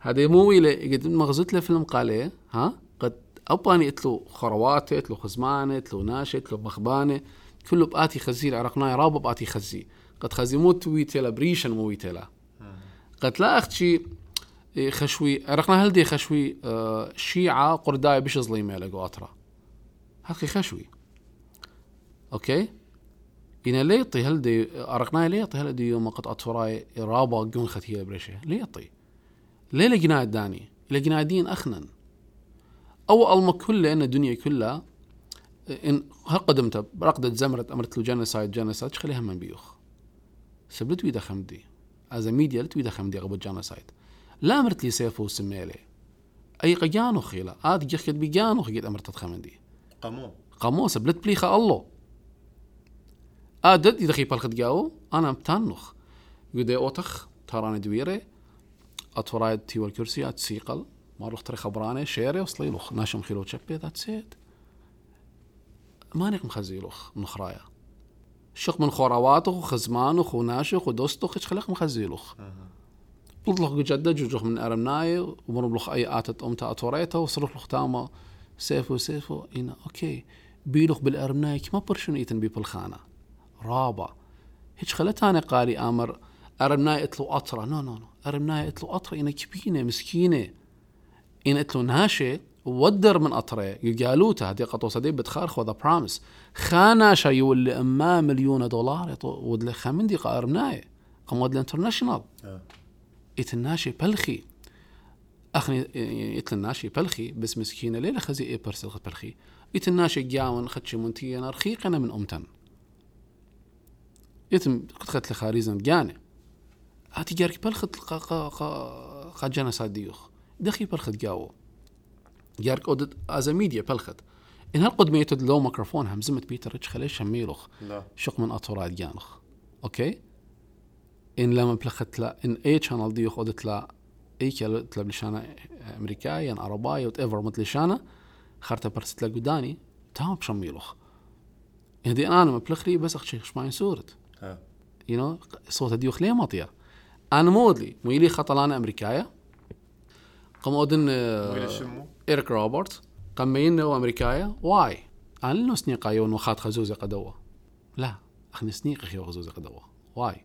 هذا مو ويله قد مغزت له فيلم قال ها؟ قد اباني اتلو خرواتي اتلو خزمانه اتلو ناشي اتلو مخبانه. كله باتي خزي العرقناي رابو باتي خزي قد خزي مو تويتلا بريشن مو ويتلا قد لا أختي إيه، خشوي عرقنا هلدي خشوي آه شيعة قرداي بش ظليمة لقو أطرا هاكي خشوي. أوكي؟ إنا ليطي هلدي عرقنا ليطي هلدي يوم قد أطفراي رابا قون ختية بريشة؟ ليطي ليه لقنا الداني؟ لقنا دين أخنن. أو ألما كله إن الدنيا كلها إن هقدمت رقدة زمرت أمرت له جنسايد جنسايد خليها من بيوخ. سبلت ويدا خمدي از ميديا لت ويدا خمدي قبل جنسايد. لا أمرت لي سيفو وسميلي. أي قجانو خيلا. آد جخت بيجانو خيت أمرت تخمدي قمو قاموسة بلت بليخة الله. آدد إذا خيب الخد جاو أنا متنخ يودي أوتخ تراني دويري. أتورايد تي والكرسي أتسيقل. ما روح تري خبراني شيري وصلي لخ ناشم خيلو تشبي ذات سيت مانيك مخزي لخ من خرايا شق من خوراواته وخزمانه وناشخ ودوستخ إيش خلق مخزي لخ بلطلق جدة جوجوخ من أرمناي ومرب لخ أي آتت أمتا أتوريتا وصرخ لخ تاما. سيفو سيفو إنا أوكي. بيلخ بالأرمناي كما برشن إيتن بي بالخانة. رابع. هيك خلتاني قاري آمر أرمناي إتلو أطرة. نو نو نو. أرمناي إتلو أطرة. إنا كبينة مسكينة. إن إتلو ناشي ودر من أطرة. يقالوتا هدي قطوسة دي بتخارخ وذا برامس خاناشا يولي أما مليون دولار ودلي خامن دي أرمناي قم ودلي انترناشنال آه. إتناشي بلخي. أخني إتناشي بلخي بس مسكينة ليلة خزي إيه برسل بلخي إتناشي جاون خدشي منتينا رخيقنا من أمتن. يتم قد خدت لخاريزن جاني. هاتي جارك بلخت قا قا قا قا جانا صديوخ دخي بلخت جاو. جارك أودت أز ميديا بلخت. إن هالقد ميتد لو ميكروفون همزمت بيتر ريتش خليش هميلوخ شق من أطورات جانخ أوكي؟ إن لما بلخت لا إن أي channel دي خدت لا أي كلا تلا بلشانة أمريكايا عربايا وات ايفر مثل لشانة خرطة برست لا قداني تمام بشميلوخ هدي أنا مبلخري بس أخشي شماين سورت يو نو صوت ديوخ ليه مطيا أنا مودلي ميلي خطلانة أمريكايا قم أودن آه، إيريك روبرت. قم ينو أمريكايا واي؟ أنا لنو سنيقا يون وخات خزوزي قدوة؟ لا أخني سنيقا خيو خزوزي قدوة. واي؟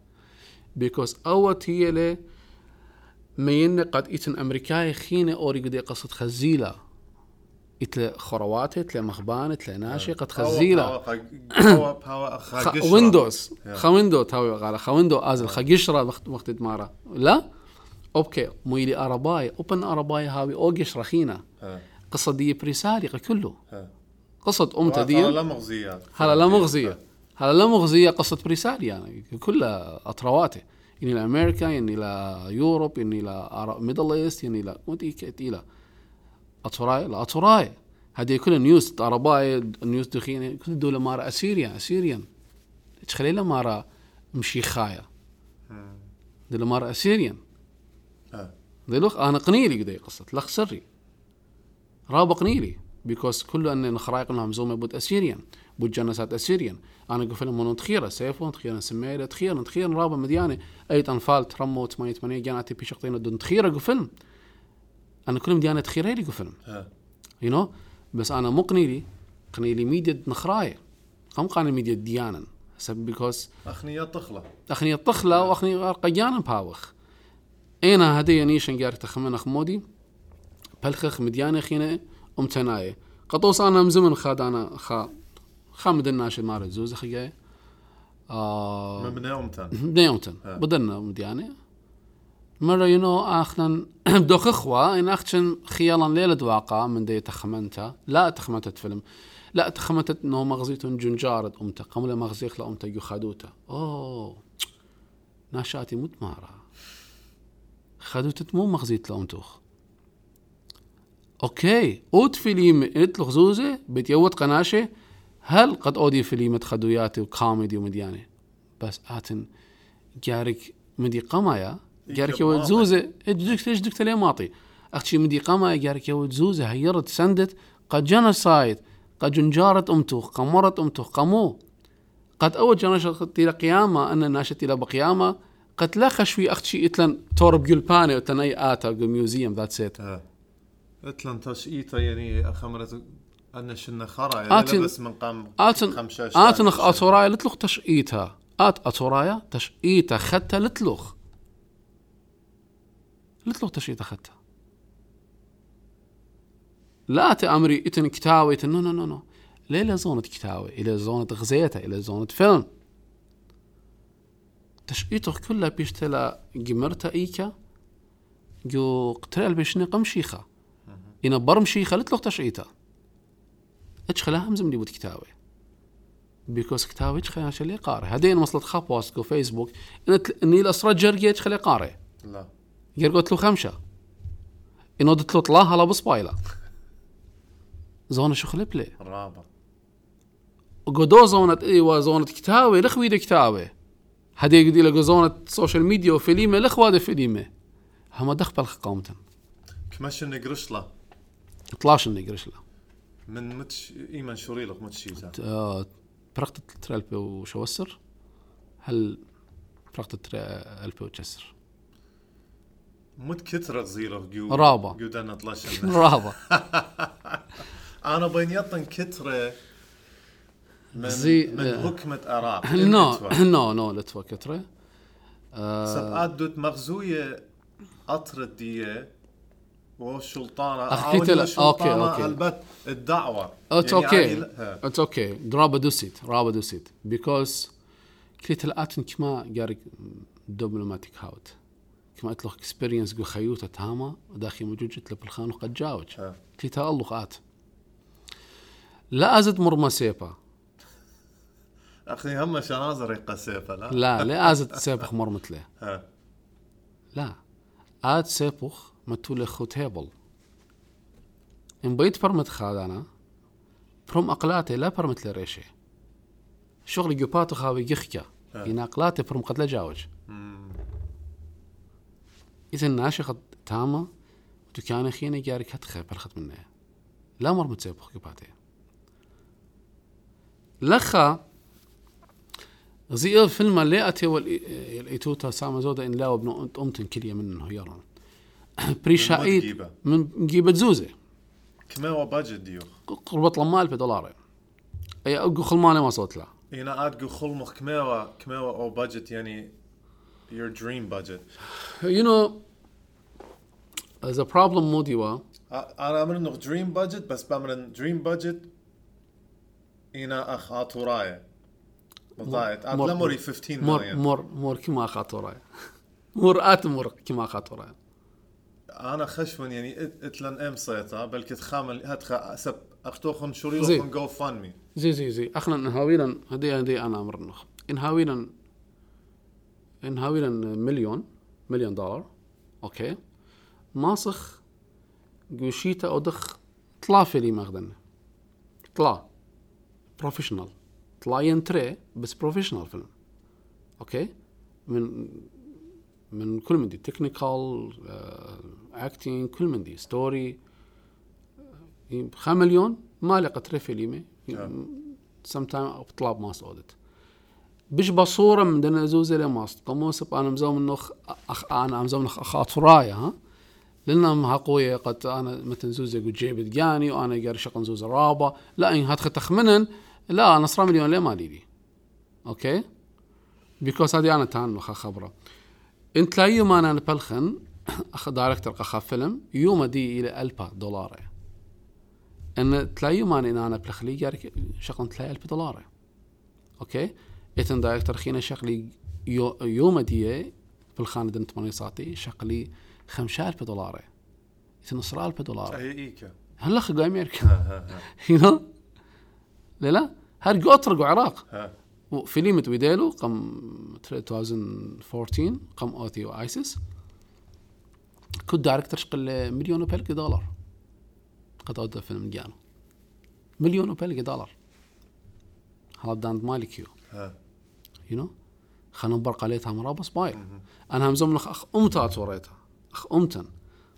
بيكوز أوت هي لي مين قد إتن أمريكاي خينة أوري قدي قصة خزيلة. إتل خرواتي إتل مخبان إتل ناشي قد خزيلة. ويندوز. خا ويندو تاوي قال خا ويندو آزل. خا قشرة وقت مارا. لا؟ أوكي. مويلي أرباي. أوبن أرباي هاوي أو قشرة خينا قصة دي بريسالقة كله. قصة أمتا دي؟ لا مغزيات هلا لا مغزية. هلا لا مغزية قصة بريسالي يعني. كلها أطرواتي. يعني إلى أمريكا يعني إلى يوروب يعني إلى ميدل إيست يعني إلى ودي إلى أطراي لا أطراي هذه كل نيوز أرباي نيوز دخينة كل دولة مارا أسيريا أسيريان تخليلا مارا مشي خايا دولة مارا أسيريان آه. دي لوخ أنا قنيلي قدي قصة لخ سري رابق قنيلي بيكوز كل أن نخرايق لهم زومي بود أسيريان بود جنسات أسيريان أنا قفل منو تخيرة سيفو تخيرة سميرة تخيرة تخيرة رابا مديانة أي أنفال ترمو تمانية تمانية جاناتي بيشقتين دون تخيرة قفل. أنا كل مديانة تخيرة لي قفل. يو نو بس أنا مو قنيلي. قنيلي ميديا نخراية. قم قاني ميديا ديانا. سب بيكوز أخنية طخلة. أخني الطخلة وأخني قيانا باوخ أنا هدي نيشن جار تخمن اخمودي بلخخ مديانة خينا امتناية قطوس أنا مزمن خاد أنا خا خامد الناشد مار الزوز خياي آه مبنى أمتن بنيومتن آه. بدلنا مديانة. مرة ينو اخنا بدوخ أخوة إن اختشن خيالا ليلة واقع من دي تخمنتا لا تخمنتت فيلم. لا تخمنتت إنه مغزيتون جنجارة امتا قملة مغزيخ لامتا يخادوتا أوه. ناشاتي مدمارة خدوتت مو مغزيت لامتوخ أوكي. أوت فيلم اتلخ زوزه بتيوت قناشة. هل قد أودي فيلم خدوياتي وكوميدي ومديانة؟ بس آتن جارك مدي قمايا؟ جارك. زوزة؟ ادك إيش دك تلي ماطي؟ أختي مدي قمايا جارك يوت زوزة هيرت سندت قد جنسايد قد جنجارت أمتو قمرت أمتو قمو. قد اول جناشة إلى قيامة أن ناشت إلى بقيامة. قد لا خشوي أختي إتلن تورب جلباني وتن اي آتا ميوزيوم ذات سيت ها إتلن تشقيتا يعني خمرت أنا شنا خرا آتن- لبس من قام آتن خمشاش آتنخ أتورايا لتلخ تشقيتها آت أتورايا تشقيتها خدتها لتلخ لتلخ تشقيتها خدتها لا تأمري إتن كتاوي إتن نو نو نو نو. ليه إلى زونة كتاوي إلى زونة غزيتها إلى زونة فيلم. تشقيتك كلها بيشتلا جمرتا إيكا. جو قترال بيشني قمشيخة إنا برمشيخة لتلخ تشقيتها اتش خلاها همزم لي بود كتاوي بيكوز كتاوي اتش خلاها شلي قاري. هدين وصلت خاب واسكو فيسبوك. اني الاسرة جرجي اتش خلي قاري. لا. قلت له خمسة. إنه دت له طلاها لا بصبايلة زونة شو خلي بلي. رابع. قدو زونة إيوا زونة كتاوي لخوي دي كتاوي هدي قدي لقو زونة سوشيال ميديا وفيليمة لخوا دي فيليمة. هما دخبل قومتن كماش نقرش لا. طلاش النقرش لا. من متش ايمن شوريلك متشيتا آه، برقت ترالبي وشوسر؟ هل برقت ترالبي وتشسر؟ مت كترة صغيرة جو رابع. جو دنا طلش رابع. أنا بينيطن كترة من زي- من آه. هكمة اراء نو نو نو لتوا كترة. سبقات دوت مغزوية أطرت دي والسلطانة أخ كتل- أوكي، أوكي. البت الدعوة. اتس يعني أوكي ها. اتس أوكي. درابا دوسيت رابا دوسيت. بيكوز كليت الاتن كما جارك دبلوماتيك هاوت كما اطلق اكسبيرينس جو خيوطة تاما داخل موجود جت بالخان وقد جاوج. كليت الله آت لا أزد مرمى سيبا. أخي هم شنازر يقسيفة لا؟ لا لا أزد سيبخ مرمت له. لا. آد سيبخ متولي خوتيبل إن بيت برمت خادانا بروم أقلاتي لا برمت لريشي. شغل جوباتو خاوي جخكا إن أقلاتي بروم قد لا جاوج. إذا ناشي تاما دكان خينا جاري كتخي برخت منه لا مرمت سيبخ جوباتي. لخا زي فيلم اللي أتي والإيتوتا ساما زودا إن لا وابن أمتن كلية منه يرون بريشا من جيبة زوزة كما هو باجت ديو لما ألف دولار أي أقو خلماني ما صوت له هنا خلمخ كما هو كما هو أو باجت يعني your dream budget? You know as a problem مودي وا أ- أنا أمر إنه dream budget بس بأمر dream budget هنا أخ أطوراية بالضبط مور- أدلموري 15 مور مليون مور مور كما مور آت مور كما خاطر أنا خشون يعني إت- اتلن أم صيتا بلكي تخامل هتخ سب اختوخن زي. شوريلوخن جو فان مي زي زي زي. أخنا نهاويلا هدي هدي أنا أمر نخ. انهاويلا انهاويلا مليون مليون دولار. أوكي. ماسخ جوشيتا أودخ طلع فيلي ماخذن طلع بروفيشنال طلع ينتري بس بروفيشنال فيلم. أوكي. من من كل من دي تكنيكال اكتينج كل من دي. ستوري خا مليون ما لقت ريفيليمي سم تايم بطلاب ماس اودت بش بصورة من دنا زوزة لماس قموس أنا مزوم النخ أخ أنا مزوم النخ اخات راية ها؟ لأن ما قوية قد أنا مثلا زوزة قد جيبت جاني وأنا قاري شقن زوزة رابا لا إن هاد خطخ منن لا أنا صرا مليون ليه ما لي أوكي؟ بيكوز هذه أنا تان خبرة. أنت لا يوم أنا بلخن اخ دايركتور قخا فيلم يوم دي إلى ألفا دولار. إن تلاقي ما إن أنا بلخلي جارك شغل تلاقي ألف دولار. أوكي؟ إتن دايركتور خينا شغلي يو يوم دي بالخانة دنت ماني ساعتي شغلي خمسة ألف دولار. إتن نصر ألف دولار. هي إيكا. هلا أمريكا you know لا لا هر قطر عراق. ها. فيلم ويديلو قم 2014 قم اوتي وايسس كنت دايركتور شقل مليون وبلك دولار. قد أودى فيلم ديانو مليون وبلغ دولار. هذا داند مالكيو يو. نو خلنا نبرق عليتها مرابس باير أنا هم زملخ أخ امتا توريتها أخ أمتن.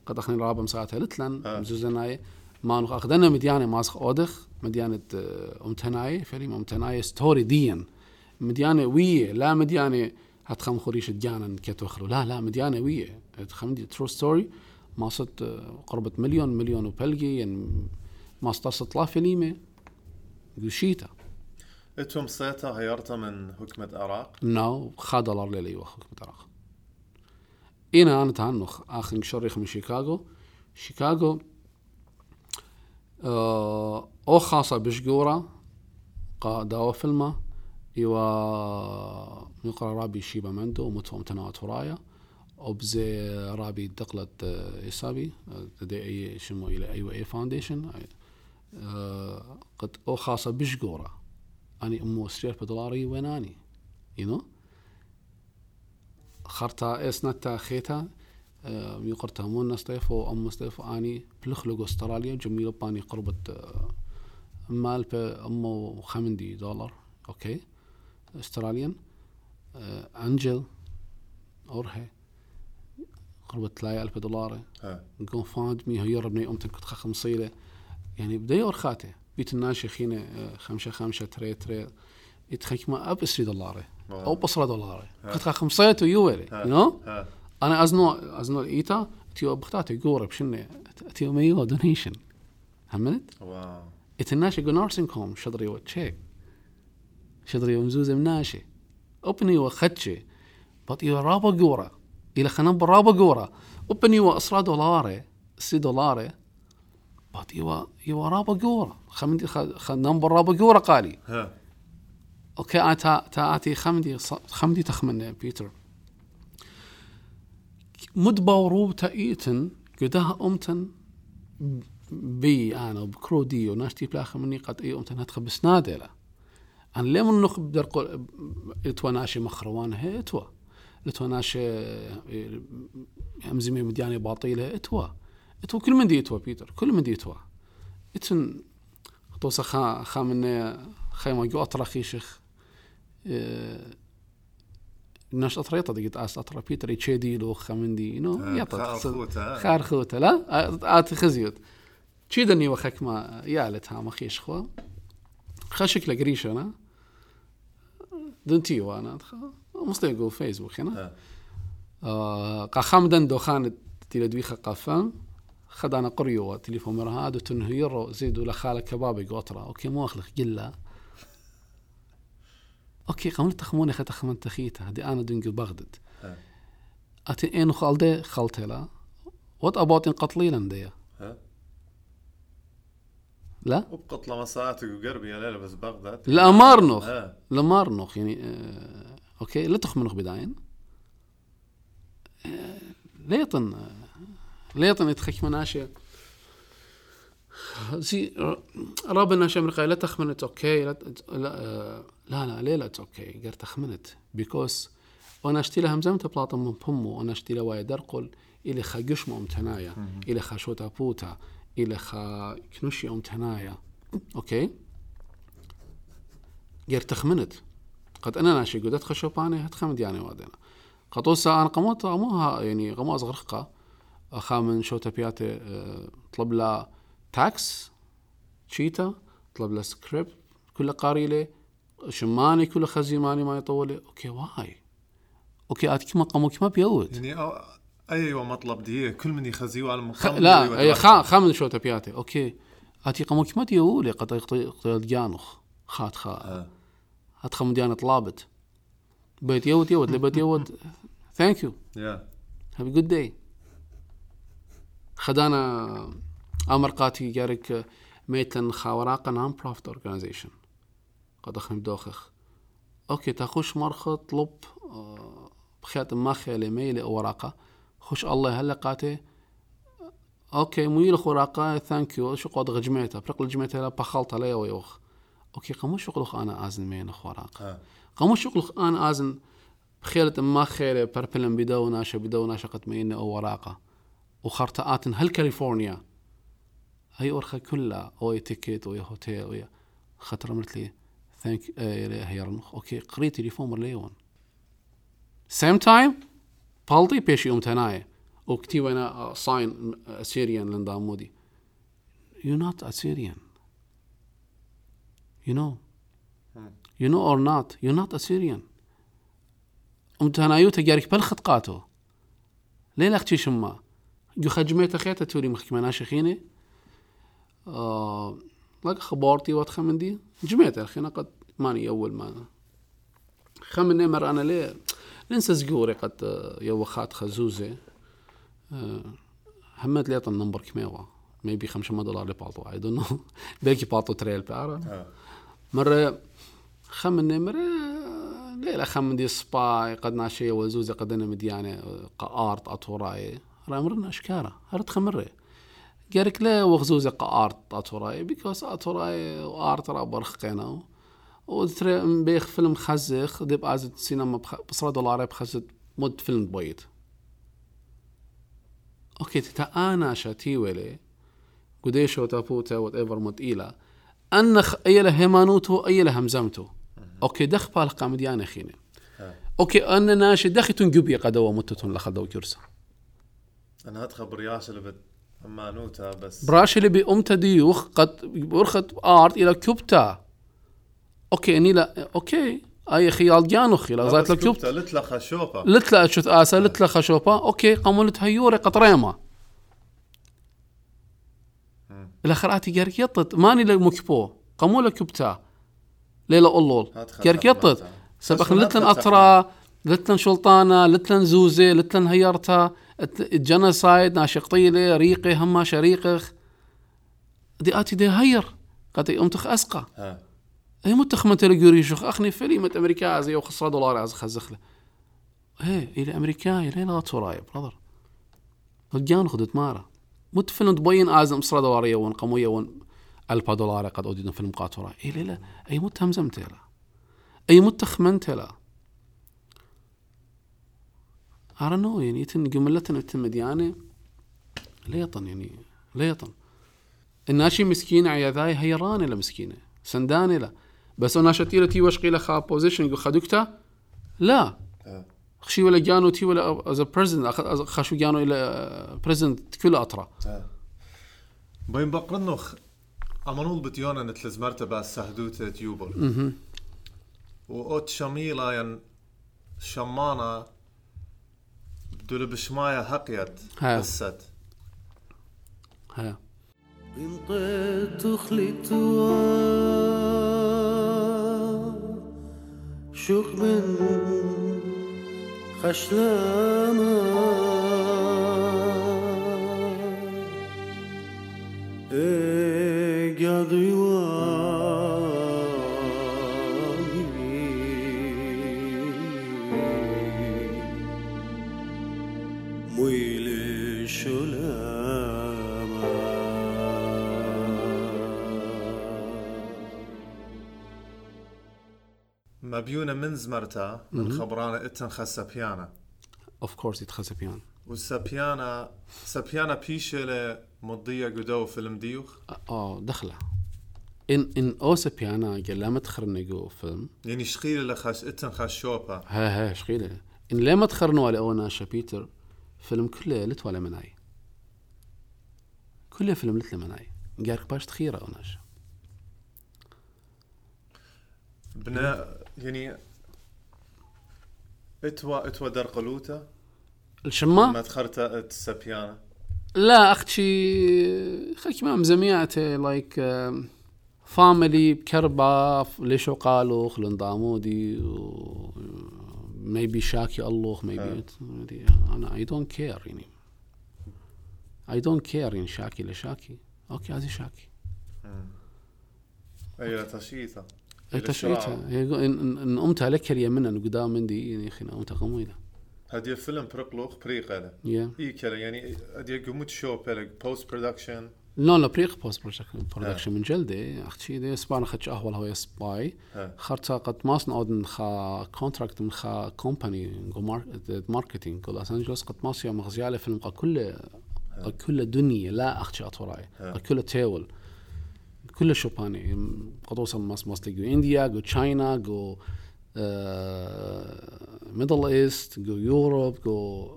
قد أخني رابا مساعتها لتلن. مزوزناي. ما نخ اخدنا مديانة ماسخ أودخ. مديانة آه، أمتناي. فيلم أمتناي. ستوري ديا مديانة وية. لا مديانة. هتخم خوريش ديانا كتوخلو لا لا مديانة وية. خم ترو ستوري ما صت آه، قربة مليون مليون وبلغي يعني ما صت لا فيلمه قشيتا أنتم صيتا غيرتها من حكمة عراق؟ نو خا دولار ليلة أيوه حكمة العراق أنا أنا تعنخ اخن شريخ من شيكاغو. شيكاغو آه أو خاصة بشقورة قا داو فيلمة إيوا نقرا رابي شيبا مندو متو متناوت ورايا. وبزي رابي آه، إسابي آه، دي اي شمو إلى ايوا اي فاونديشن. آه، قد أو خاصة بشقورة. أني أمو سرير بدولاري ويناني you know خرتا إسنتا خيتا آه، يقرتا مون نستيفو ام مستيفو أني بلخلق أستراليا جميلة باني قربة آه، مال أمو خمندي دولار أوكي؟ أستراليان آه، أنجل أورهي. تلاقي ألف دولار. ها. نقوم فاند مي هي ربني أمتن كنت خخم صيلة يعني بدي أورخاته بيت الناشي خينة آه، خمسة خمسة تري تري. يتخيك ما أب أسري دولاري أو بصرة دولاري كنت ويوالي ها. you know ها. أنا أزنو أزنو الإيتا تيو بختاتي قورب شنو تيو ميو دونيشن. همنت؟ واو. اتناشي جو نارسينج هوم شدري وتشيك شدري ومزوزة مناشي. أبني وخدشي بط إيوا رابا قورة. إلى خنب رابا قورة أبني وأسرا دولاري سي دولاري. بط إيوا إيوا رابا قورة خمدي خ- خنب رابا قورة قالي. أوكي أنا تا تاتي خمدي خمدي تخمن بيتر. مد باوروب تايتن قدها أمتن بي آنا وبكرودي وناشتي بلاخ مني قد اي أمتن هتخ بسنادله أنا ليه من نخ بدر قول إتوا ناشي مخروان هي إتوا. اتوا ناشي امزمي مدياني باطيله إتوا إتوا كل من دي إتوا بيتر كل من دي إتوا. إتن توسا خا خا من خيما جو أطرا خيشخ. ناش اطريطة دي قلت آس أطرا بيتر يتشيدي لو نو؟ ها، يطط خار خوته، ها. خار خوته لا؟ ات خزيوت تشيدني وخك ما يالت ها ما خيش خوا؟ خشك لقريش أنا دنتي وأنا مصدق فيسبوك هنا. ها آه، قا خامدن دوخان تيلا دويخة قافان خدانا قريو تليفون مرهاد وتنهيرو زيدو لخالة كبابي قوترا أوكي مو أخلق قلا أوكي قامل تخموني خي تخمن تخيتا دي أنا دنقل بغدد ها. أتي اينو خالدي خالتلا وات ابوت إن قتليلا دي ها؟ لا. وبقتل مساعتك وقربي يا ليلى بس بغداد. لا مارنوخ لا مارنوخ يعني آه أوكي؟ لا تخمنوخ بداين آه ليطن ليطن يتخك مناشي زي رابنا ناشي أمريكا لا تخمنت أوكي؟ لا لا لا, لا لا أوكي قر تخمنت بيكوس وأنا أشتي لها همزمت بلاطم من بمو وأنا أشتي لها وايد درقل إلى خا قشمة امتنايا إلى خا شوتا بوتا إلى خا كنوشي امتنايا أوكي؟ قر تخمنت قد أنا ناشي قدت خشوباني هتخمد يعني وادنا قطوسا أنا قموت اموها يعني قموز غرقة. أخا من شوتا بياتي آه، طلب لا تاكس تشيتا طلب له سكريبت كل قاريله شماني كل خزيماني ما يطولي. أوكي واي. أوكي ات كما قمو كما بيود يعني أو أيوه مطلب دي كل من يخزيو على. المقام لا خا خامن شوتا بياتي أوكي. اتي قمو كما ديولي قد يقطي جانوخ خات خا خم ديانة طلابت بيت يود يود لبيت يود ثانك يو يا هاف جود داي خدانا أمر قاتي جارك ميتن خاوراقا نون بروفيت اورجانيزيشن قد اخنم دوخخ أوكي تاخوش مرخة طلب آه، بخيات ما خيالي ميلي اوراقة خوش الله هلا قاتي أوكي ميل خوراقة ثانك يو شو قد غجميتها برقل جميتها لا بخلطة ليا ويوخ. أوكي قمو شغلخ آنا آزن مين خوراقة ها. قامو شغلخ أنا آزن بخيلة ما خيلة بربلن بدو ناشا بدو ناشا قد مين أو وراقة وخرطاءات هل كاليفورنيا هي أورخا كلها أو تيكت أو هوتيل أو خاطر مرت لي ثانك هي رنخ أوكي قري تليفون مر ليون سيم تايم بالطي بيشي أم تناي وكتيب أنا ساين أسيريان لندامودي you're not Assyrian you know. You know or not you're not Assyrian أم تنايو تجارك بالخط قاتو ليه أختي شما جو خجميت خيتا توري مخكمنا شخيني آه لك خبارتي وات خمندي جميت الخينا قد ماني أول ما خمني مر أنا ليه؟ ننسى زقوري قد آه، يو خات خزوزة. آه، همت ليت النمبر كميوة. ميبي خمسة دولار لبالطو I don't know. بيكي بالطو تريل بأرا. آه. مرة خمني مرة ليلة خمندي سباي قد ناشية وزوزة قد أنا مديانة قآرت أطوراي راه مرنا أشكارة هرت خمرة قالك لا وغزوزة قآرت أطوراي بيكوس أطوراي وآرت راه برخقينا وترى بيخ فيلم خزخ ديب ازت سينما. بصرا دولار بخزت مد فيلم بويت. أوكي تتا آنا شاتي ولي قديشو تابوتا وات ايفر مد إيلا. انخ إيلا هيمانوتو إيلا همزمتو. أوكي دخ بالك قام ديانا خيني أوكي أنا ناشي دخي تنقبي قدوا متتون لخدو كرسا أنا برياش اللي بت امانوتا بس. براش اللي بأمتا ديوخ قد برخت آرت إلى كوبتا أوكي إني لا أوكي أي خيال جانوخ إلى زايت الكوبتا لتلا خشوبة لتلا اشوت اسا لتلا خشوبا أوكي قامولت هيوري قطريما. الاخراتي يطت ماني لمكبو قامولا كبتا ليلة أولول. مالتا. سبخن هات أطرا لتلن شلطانة لتلن زوزة لتلن هيرتا الجنسايد ناشق طيلة ريقي هما شريقخ. دي آتي دي هير. قد أمتخ أسقى. ها. إي متخ من تلقوري شوخ. أخني فيلمة أمريكا زي وخسرة دولار عز خزخلة. إيه إلى أمريكا إلى لا توراي براذر رجان خدت مارا. فيلم تبين ازم سرا دولارية ون قموية ون ألفا دولار قد أودينا فيلم قاتورا اي لا اي مت همزمت لا اي مت خمنت لا know يعني يتن جملتنا يتن مديانة ليطن يعني ليطن الناشي مسكينة عياذاي هيرانة لا مسكينة سندانة لا. بس أنا شتيلة تي وش بوزيشن خدوكتا لا. آه. خشي ولا جانو تي ولا از بريزنت خشو جانو إلى بريزنت كل أطرا بين بقرنخ أمانول بتيونا نتلز مرتبة سهدوتة تيوبر مهم. وأوت شميلة ين شمانة بدول بشماية هقيت ها. بست ها انطيت خليتوا شوخ من kaşlama Ey gadıyor مبيونة من زمرتا من خبرانة إتن خسبيانا اوف كورس يتخزى بيان والسبيانا سبيانا بيشة مضية قدو فيلم ديوخ؟ آه دخلة. إن إن اوسا بيانا قال لا ما تخرنقو فيلم. يعني شقيلة لخش إتن خشوبة ها ها شقيلة إن لا ما تخرنوا على أونا بيتر فيلم كله لت ولا مناي. كله فيلم لت مناي. قالك باش تخيرة اوناش بناء يعني اتوا اتوا درقلوتا ما الشما تخرتا السبيانا لا أختي خيك ما مزميعته لايك فاميلي بكربة ليشو قالوا خلون دامودي ميبي شاكي الله ميبي أنا اي دونت كير يعني. اي دونت كير يعني شاكي لشاكي. أوكي هذه شاكي. اي تشيتا. ان امتها لك اليمن إن قدام مندي يعني خنا امتها قمويله هدي فيلم برقلوخ بريقة يا. اي كلا يعني هدي قمت شو بلك بوست برودكشن لا لا بريق بوست برودكشن من جلدي أختي دي سبانا خدش اهول هو سباي. ها. خرطة قد ماسن اودن خا كونتراكت من خا كومباني ماركتينج جو لوس أنجلوس قد ماسيا مغزيالة فيلم قا كل كل دنيا لا أختي أطوراي. كل تيول. كل شوباني. قطوسا ماس ماس جو إنديا جو تشاينا جو ميدل إيست جو يوروب جو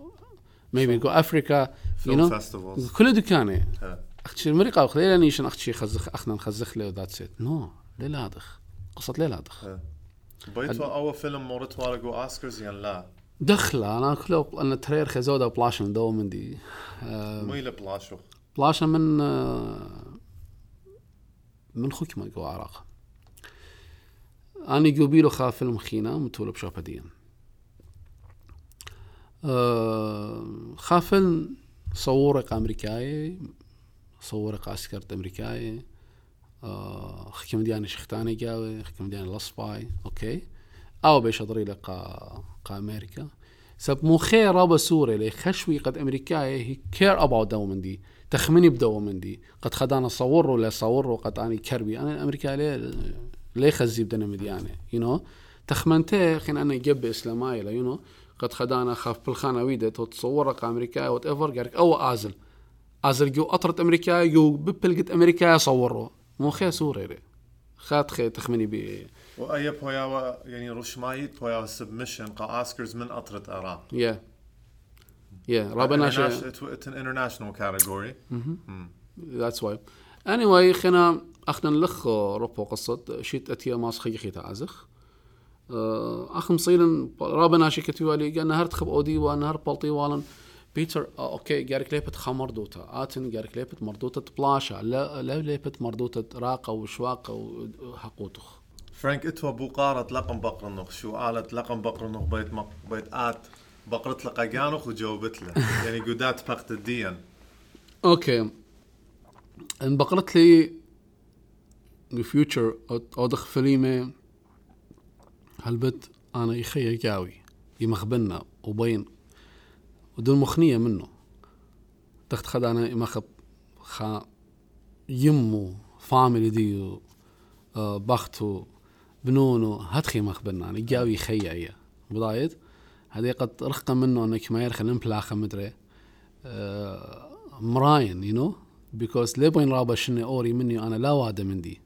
maybe جو أفريكا you Film know festivals. كل دكاني. أختي المريقة وخ ليلا نيشن أختي خزخ أخنا نخزخ له ذات سيت نو ليلا هادخ قصة ليلا هادخ بيتوا أول فيلم مرت والقو أوسكارز يعني لا دخلة. أنا كله أنا ترير خزودا بلاشن دو من دي بلاشو. بلاشن من آه، من خوكما جو عراق اني قبيلو خا فيلم خينا متولو بشوبدين آه، خا فيلم صورق امريكاي صورق عسكرت امريكاي آه، خكم دياني شختاني جاوي خكم دياني لصباي أوكي آو بيشطري لقا قا أمريكا سب مو خير رابا سوري لي خشوي قد امريكاي هي كير اباوت دو من دي تخمني بدو من دي. قد خدانا صور ولا صور قد اني كربي. أنا أمريكا ليه ليه خزي بدنا مديانه يو نو تخمنته خين أنا جب اسلاماي يو نو قد خدانا خاف بالخانه ويدا تتصور قا أمريكا وات ايفر قالك أو أزل. أزل جو أطرت أمريكا جو ببلقت أمريكا صوروا. مو خير سوري خات خي تخمني بي. وأي بويا يعني رشمايت بويا سبمشن قا اوسكارز من قطرة عراق يا شيء It's an international category. ذاتس واي اني واي خنا اخنا نلخ روبو قصة شيت اتيا ماس خي خي تعزخ اخ مصيلن رابنا شي كتوالي قال نهار تخب اودي ونهار بلطي والن بيتر أوكي جارك ليبت خا مردوتا اتن جارك ليبت مردوتا بلاشا لا لا ليبت مردوتا راقه وشواقه وحقوتخ فرانك اتوا بوقارة لقم بقرنخ شو قالت لقم بقرنخ بيت مق بيت آت بقرت لقاقانخ وجاوبت له. يعني قدات بقت الدين. أوكي. إن بقرت لي الفيوتشر اودخ فيليمه هالبت أنا يخي قاوي يمخبنا وبين ودون مخنية منه. تخت خد أنا يمخب خا يمو فاميلي ديو آه، بختو بنونو هتخي مخبنا أنا قاوي يخي عيا بضايد هذه قد رخقة منه انك ما يرخل امبلاخة مدري. آه، مراين يو نو بيكوز لي بين رابا شني أوري مني أنا لا وادا من دي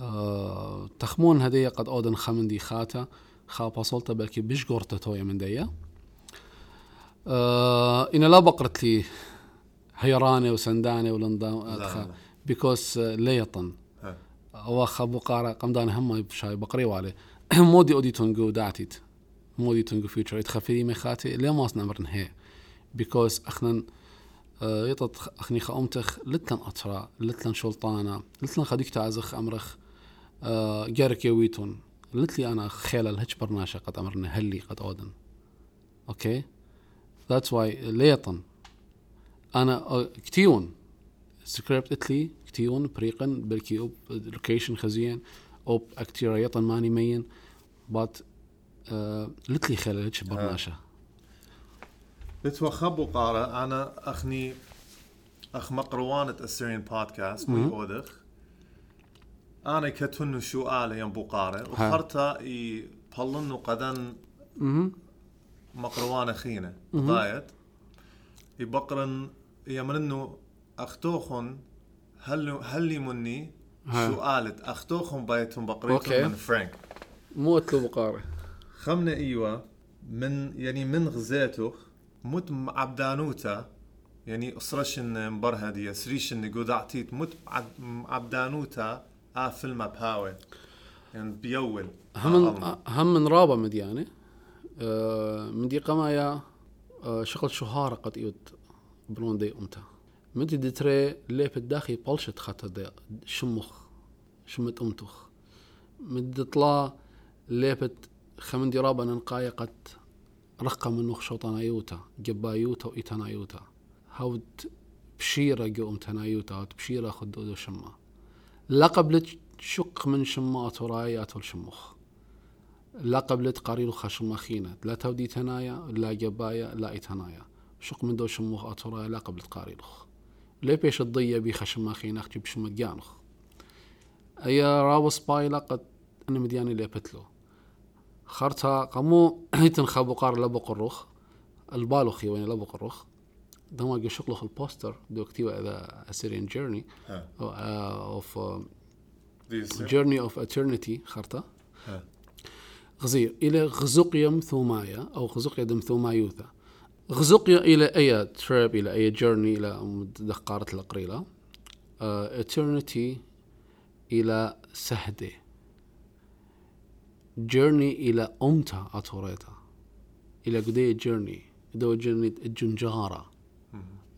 آه، تخمون هدية قد أودن خمن دي خاتا. خا باصلتا بلكي بيش قرطة تويا من ديا آه إن لا بقرت لي هيراني وسنداني ولندان لا. بيكوز ليطن ها. أو خا بقارة قمدان هم بشاي بقري والي مودي اودي تونجو داتيت مودي تونجو فيوتشر يتخفي مي خاتي ليه ما نمرن هي بيكوز اخنا آه، يطط اخني خامتخ لتلن اطرا لتلن شلطانة لتلن خديك تعزخ امرخ جارك يويتون لتلي أنا خيل الهج برناشا قد امرنا هلي قد اودن أوكي ذاتس واي ليطن أنا كتيون سكريبت اتلي كتيون بريقن بلكي اوب لوكيشن خزين اوب اكتيرا يطن ماني مين بات لتلي خيل الهج برناشا اتوا خبو قارة أنا أخني أخ مقروانة السيرين بودكاست مو أودخ. أنا كتن شو آلة ينبو قارة وخرتا إي بلن وقدن مقروانة خينة ضايت يبقرن يمرنو أختوخن هل هلي مني. شو قالت أختوخن بيتهم. بقريتهم من فرانك. مو أتلو بقارة خمنة إيوه من يعني من غزيته مت عبدانوتا يعني اسرشن مبرهدية سريشن قدعتيت مت عب- عبدانوتا آه فيلم بهاوي يعني بيول. هم آه، هم من رابا مديانة. آه، من دي قمايا آه، شغل شهارة قد يود بلون دي أمتا. مدي دتري لي بالداخل بلشت خاطر دي شمخ شمت امتخ مدي طلا ليبت خمن دي رابا ننقايا قد رقم منو شوطان يوتا جبا يوتا وإيتانا يوتا هاود بشيرة جو امتنا يوتا هاود بشيرة خدودو شما. لا قبلت شق من شما أتورايات والشمخ لا قبلت قريل خشم خينة لا تودي تنايا لا جبايا لا إتنايا شق من دو شموخ أتورايا لا قبلت قاريلخ لي بيش الضية بي خشم خينة أختي بشم جانخ أي راوس بايلا قد أنا مدياني لي خرتا قمو هيتن خابو قار لبق الرخ البالوخي وين لبق الرخ دما قشق البوستر دو آه، of uh, دي السر. Journey of Eternity خرطة غزير إلى غزقيم ثومايا أو غزقيا دم ثومايوثا غزقيا إلى أي تريب إلى أي جيرني إلى دقارة القريلة. uh, Eternity إلى سهدة. جيرني إلى أمتا أتوريتا؟ إلى قدي جيرني دو جيرني الجنجارة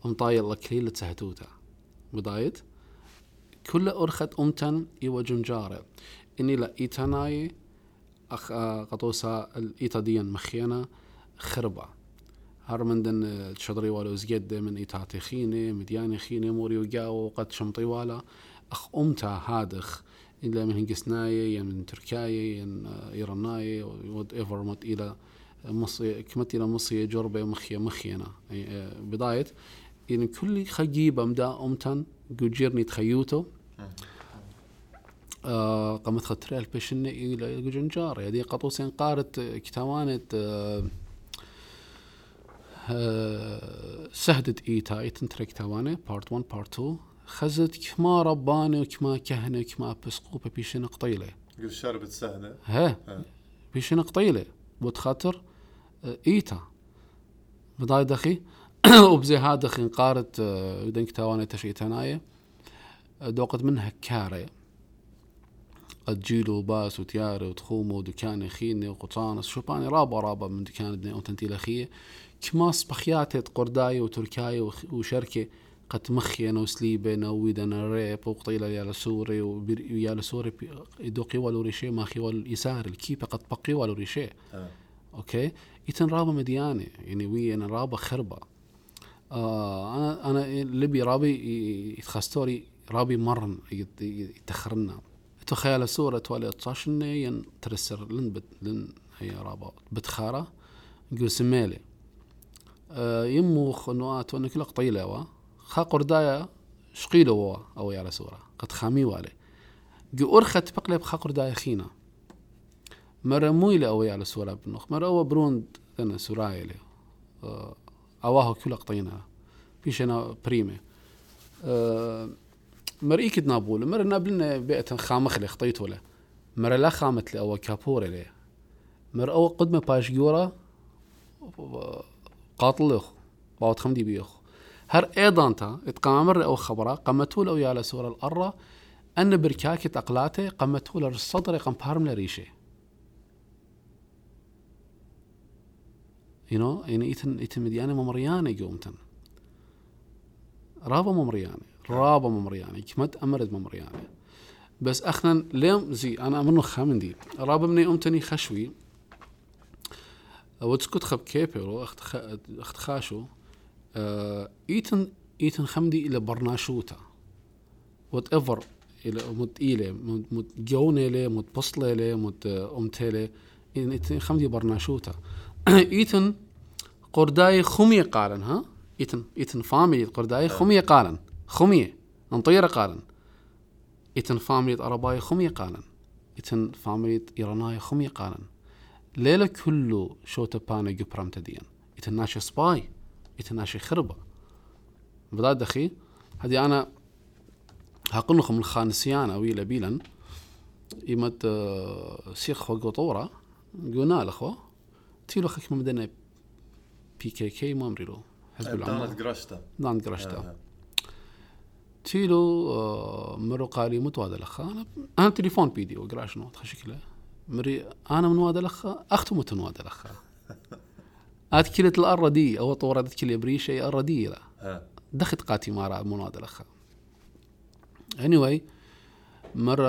أمطاي الله كليلة سهتوتا بدايت كل أرخت أمتن إيوا جنجارة. إني لا إيتاناي أخ آه، قطوسا الإيتا ديان مخينا خربة. هر من دن الشضري والو زجد من إيتاتي خيني مدياني خيني موري وقاو قد شمطي والا. أخ أمتا هادخ. إلا من هنقسناي ين من تركاي ين آه، إيراناي ود إيفر مت إلى مصي كمت إلى مصي جربة مخيا مخينا أي- آه، بداية إن كل خجيبة مدا أمتن جوجيرني تخيوتو آه قامت خطري البشن إلى جنجار يدي قطوسين قارت كتوانت آه سهدت إيتا إيتن ترك تواني بارت 1 بارت 2 خزت كما رباني وكما كهنة وكما بسقوبة بيشن قطيلة. قل شربت سهلة ها. بيشن قطيلة. بود خاطر آه، إيتا. بضاي دخي. وبزي هذا دخي قارت آه، دنك تواني تشيتناية دوقت منها كاري قد جيلو باس وتياري وتخومو ودكاني خيني وقطانس. شوباني رابا رابا من دكان ابني أو تنتي لخيه كماس بخياتي قرداي وتركاي وشركة. قد مخينا وسليبنا ويدنا ريب وقطيلة يالا سوري وبير- ويالا سوري بي- دوقي والو ريشي ماخي والو يسار الكيبة قد بقي والو ريشي. ها أوكي؟ يتن رابا مديانة يعني وي أنا رابا خربة. آه أنا أنا لبي رابي يتخستوري رابي مرن يت- يتخرنا. تخيل صورة تولي تصاشن ين ترسر لن بت لن هي رابا بتخارة. يقول سميلي آه يمو خنوات وأنا كلا قطيلة خا قردايا شقيلو وا أو يا صورة قد خامي والي. جو أرخت بقلب خا قردايا خينا. مرة مويلة أو على سورة بنخ مرة أو بروند أنا سورايلة آه، أواه كل قطينا فيش أنا بريمة. آه، مرة إيكد نابول مرة نابلنا بيئة خامخ لي خطيت ولا مرة لا خامت لي أو كابورة لي مرة أو قدمة باش جورا قاطل لخ باوت خمدي بيخ هر أيضا تا اتقامر أو خبره قمتول أو يالا سورة الأرة أن بركاكي تقلاته قمتول الصدر قم بارم لريشه. Know يعني إيتن إيتن مديانة ممريانة قومتن رابا ممريانة رابا ممريانة كمد أمرد ممريانة. بس أخنا ليم زي أنا منو خامندي رابا مني أمتني خشوي. وتسكت خب خ... أخت خاشو. آه إيتن إيتن خمدي إلى برناشوتا. وات ايفر إلى مت إيلة مت جونة لي مت بصلة لي مت أمتلة إيتن خمدي برناشوتا. إيتن قرداي خمية قالن ها؟ إيتن إيتن فاميلي قرداي خمية قالن. خمية نطيرة قالن. إيتن فاميلي أرباي خمية قالن. إيتن فاميلي إيراناي خمية قالن. ليلة كله شوتا بانا جبرام تدين إيتن ناشي سباي. إيتن ناشي خربة. بدأت دخي هذه أنا هقنخ من خانسيانا ويلا بيلا إيمت آه، سيخ خو طورة قلنا لخو تيلو خك مدنا بي كي كي ما امريلو حزب العمال دانت قرشتا. دان قرشتا. تيلو آه، مرو قالي مت وهذا الاخ أنا أنا تليفون بيدي وقراش نوت خشكلة. مري أنا من وهذا الاخ أختو مت من وهذا الاخ ات كلت الارة دي أو طورة كلي بريشة دي لا. ها دخت قاتي مارا من هذا الاخ anyway مرة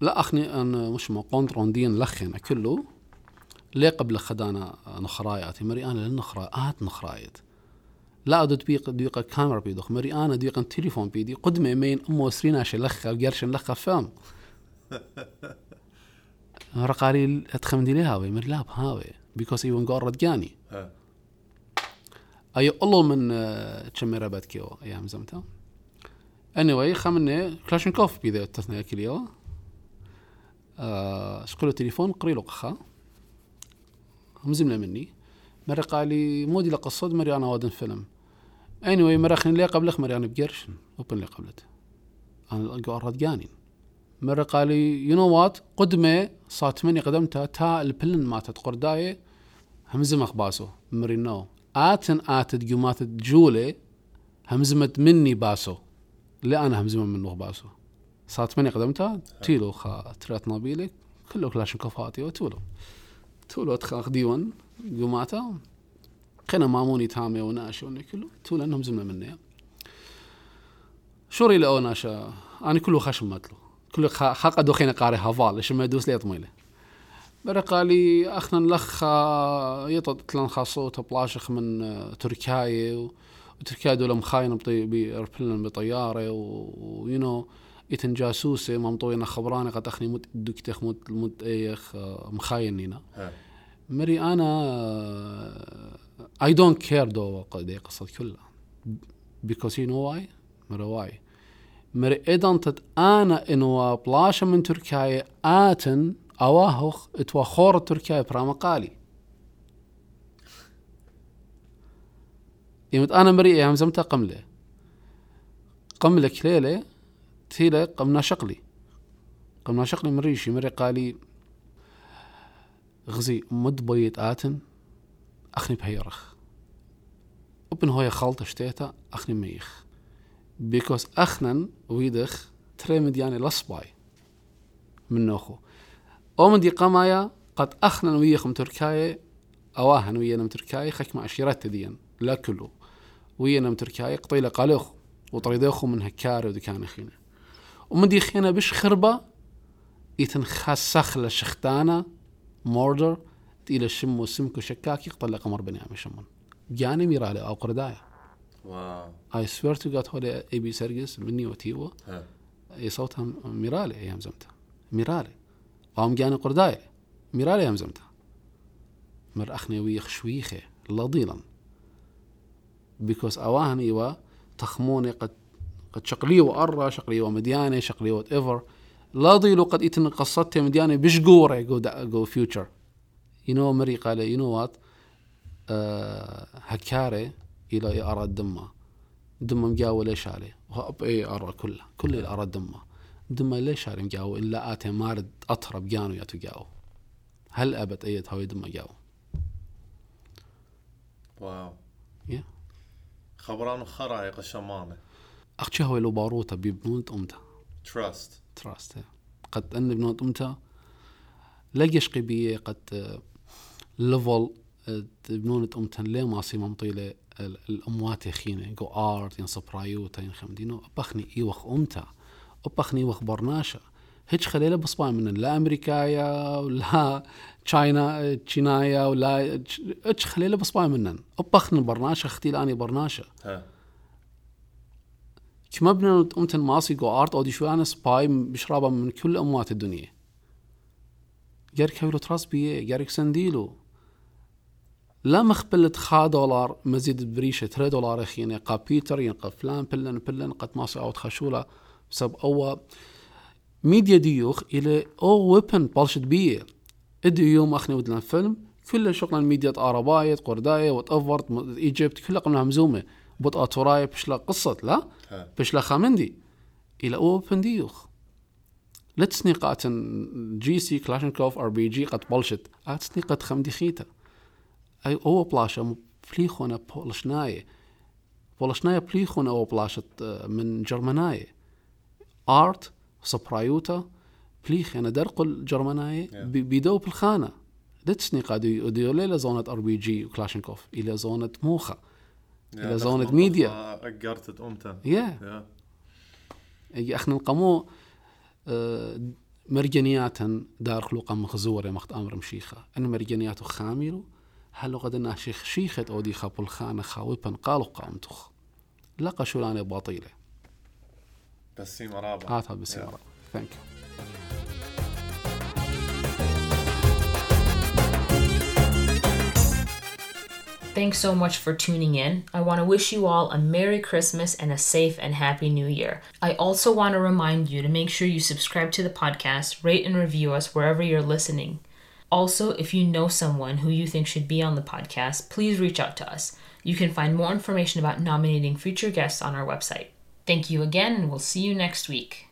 لا أخني أنا مش ما قونترون دين لخن كله. ليه قبل خدانا نخرايات مري أنا للنخرايات نخرايت. لا ادو تبيق ديق كاميرا بيدوخ. مري أنا ديق تليفون بيدي. قدمي مين أمو سرينا شلخة وقرش لخة فم. رقالي أتخمدي لي هاوي مري لا ايون قرد جاني ها أي الله من آه، تشميرا بات كيو أيام زمتا anyway خمني كلاشنكوف بيذا تثنيا كليو آه شقلو تليفون قريلو قخا. مزمنا مني. مرة قال لي مودي لقصد مري أنا وادن فيلم. Anyway مرة خليني لي قبلك مري أنا بقرش. وبن لي قبلت. أنا قررت جانين مرة قال لي يو نو وات قدمة صارت مني قدمتها. تا البلن ماتت قرداية همزمخ باسو مري نو آتن آتت جماتت جولة همزمت مني باسو. لا أنا همزمة منه باسو صارت مني قدمتها تيلو خا ترات نابيلك كله كلاش كفاتي وتولو تولو. تخاخ ديون جماتا. خنا ماموني تامي وناشا وني كله تولو انهم زمنا مني شوري لأو ناشا. أنا كله خشم متلو كله خ- حق دوخين قاري هفال ليش ما يدوس لي طميله برا قالي أخنا لخ يطط تلان خاصوت بلاشخ من آه، تركيا و- وتركيا دولة مخاينة بطي بيربلن بطيارة ويو نو إتن جاسوسة ممطوينا خبراني قد أخني مت دكتخ مت مت إيخ آه، مخاينينا. مري أنا I don't care دو قد قصة كلها. Because you know why مري why. مري تت أنا إنو بلاشة من تركيا آتن أواهخ إتوا خور تركيا برا قالي يمت أنا مري إيه همزمتا قملة قملة كليلة تيلة قمنا شقلي قمنا شقلي مريشي مري قالي غزي مد بيت آتن أخني بهيرخ وبن هوي خلطة شتيتا أخني ميخ بيكوز أخنن ويدخ تري مدياني لصباي من نوخو أو من دي قمايا قد أخنن ويخم تركاي أواهن ويانا تركاي خك مع عشيرات ديان لا كله ويانا تركاي قطيلة قالوخ وطريدوخو من هكاري ودكان خينا ومن دي خينا بش خربة يتن خسخ شختانة موردر إلى شمو سمكو شكاكي قطلع قمر بني عمي شمون. جاني ميرالي أو قردايا. واو. I swear to God هولي إي بي سرقس مني وتيوه ها. إي صوتها ميرالي أيام زمتها ميرالي. قام جاني قردايا ميرالي أيام زمتها مر اخني ويخ شويخه لضيلا بيكوز آواهن ايوا تخموني قد قد شقلي وأرى شقلي ومديانة شقلي وات ايفر لا قد إتن قصتي مديانة بش قورة جو جو فيوتشر يو نو مري قال يو نو وات هكاري إلى أرى دمه دمه. مجاوة ليش عليه وهب اي أرى كله كل اللي أرى دمه. دمه ليش عليه مجاوة إلا آتي مارد أطرب جانو ياتو جاو. هل أبد أيد هاي دمه جاو؟ واو. Yeah. خبران خرايق الشمامة أختي هاي لو باروتا بيبنون أمتا؟ تراست تراست قد أن بنون أمتا لقيش قبية قد ليفل بنون أمتا ليه ما سي ممطيلة ال- الأموات يخينة جو آرت ين صبرايوتا ين خمدينو أبخني إيوخ أمتا. أبخني إيوخ برناشا هيج خليلة بصبع من لا أمريكايا ولا تشاينا تشينايا ولا هيج خليلة بصبع منن أبخن برناشا أختي لاني برناشا ها. كما بنا أمتن ماسي جو آرت أو دي شو أنا سباي بشرابة من كل أموات الدنيا. جارك هيلو تراس بيه جارك سنديلو. لا مخبلت خا دولار مزيد بريشة 3 دولار خينة قا بيتر ينقى فلان بلن بلن قد ماسي أو تخشولة بسبب أو ميديا ديوخ إلى أو ويبن بلشت بيه. إدي يوم أخني ودلان فيلم كل شغل ميديا عرباية قرداية وات إيجيبت كلها قمنا همزومة. بطأ توراية بشلا قصة لا؟ بشلا خامندي. إلى أوبن ديوخ. لتسني قاتن جي سي كلاشنكوف آر بي جي قد بلشت. اتسني قد خمدي خيتا. أي أو بلاشا بليخونا بولشناية. بولشناية بليخونا أو بلاشت آه، من جرمناية. آرت سبرايوتا بليخ أنا درقل جرمناية بي- بيدو بالخانة لتسني قاد يديو ليلة زونة آر بي جي وكلاشنكوف إلى زونة موخة إلى زونة ميديا. أجرت أمتن يا اخنا نقمو آه، مرجنياتا دار خلوقا مخزورة مخت آمر مشيخة. إن مرجنياتو خاملو هلو قد شيخ شيخة اودي خابو الخانة خاوبا قالو قامتخ لقى شولاني باطيلة. بس سيما رابع هاتها بسيارة ثانك يو Thanks so much for tuning in. I want to wish you all a Merry Christmas and a safe and happy New Year. I also want to remind you to make sure you subscribe to the podcast, rate and review us wherever you're listening. Also, if you know someone who you think should be on the podcast, please reach out to us. You can find more information about nominating future guests on our website. Thank you again, and we'll see you next week.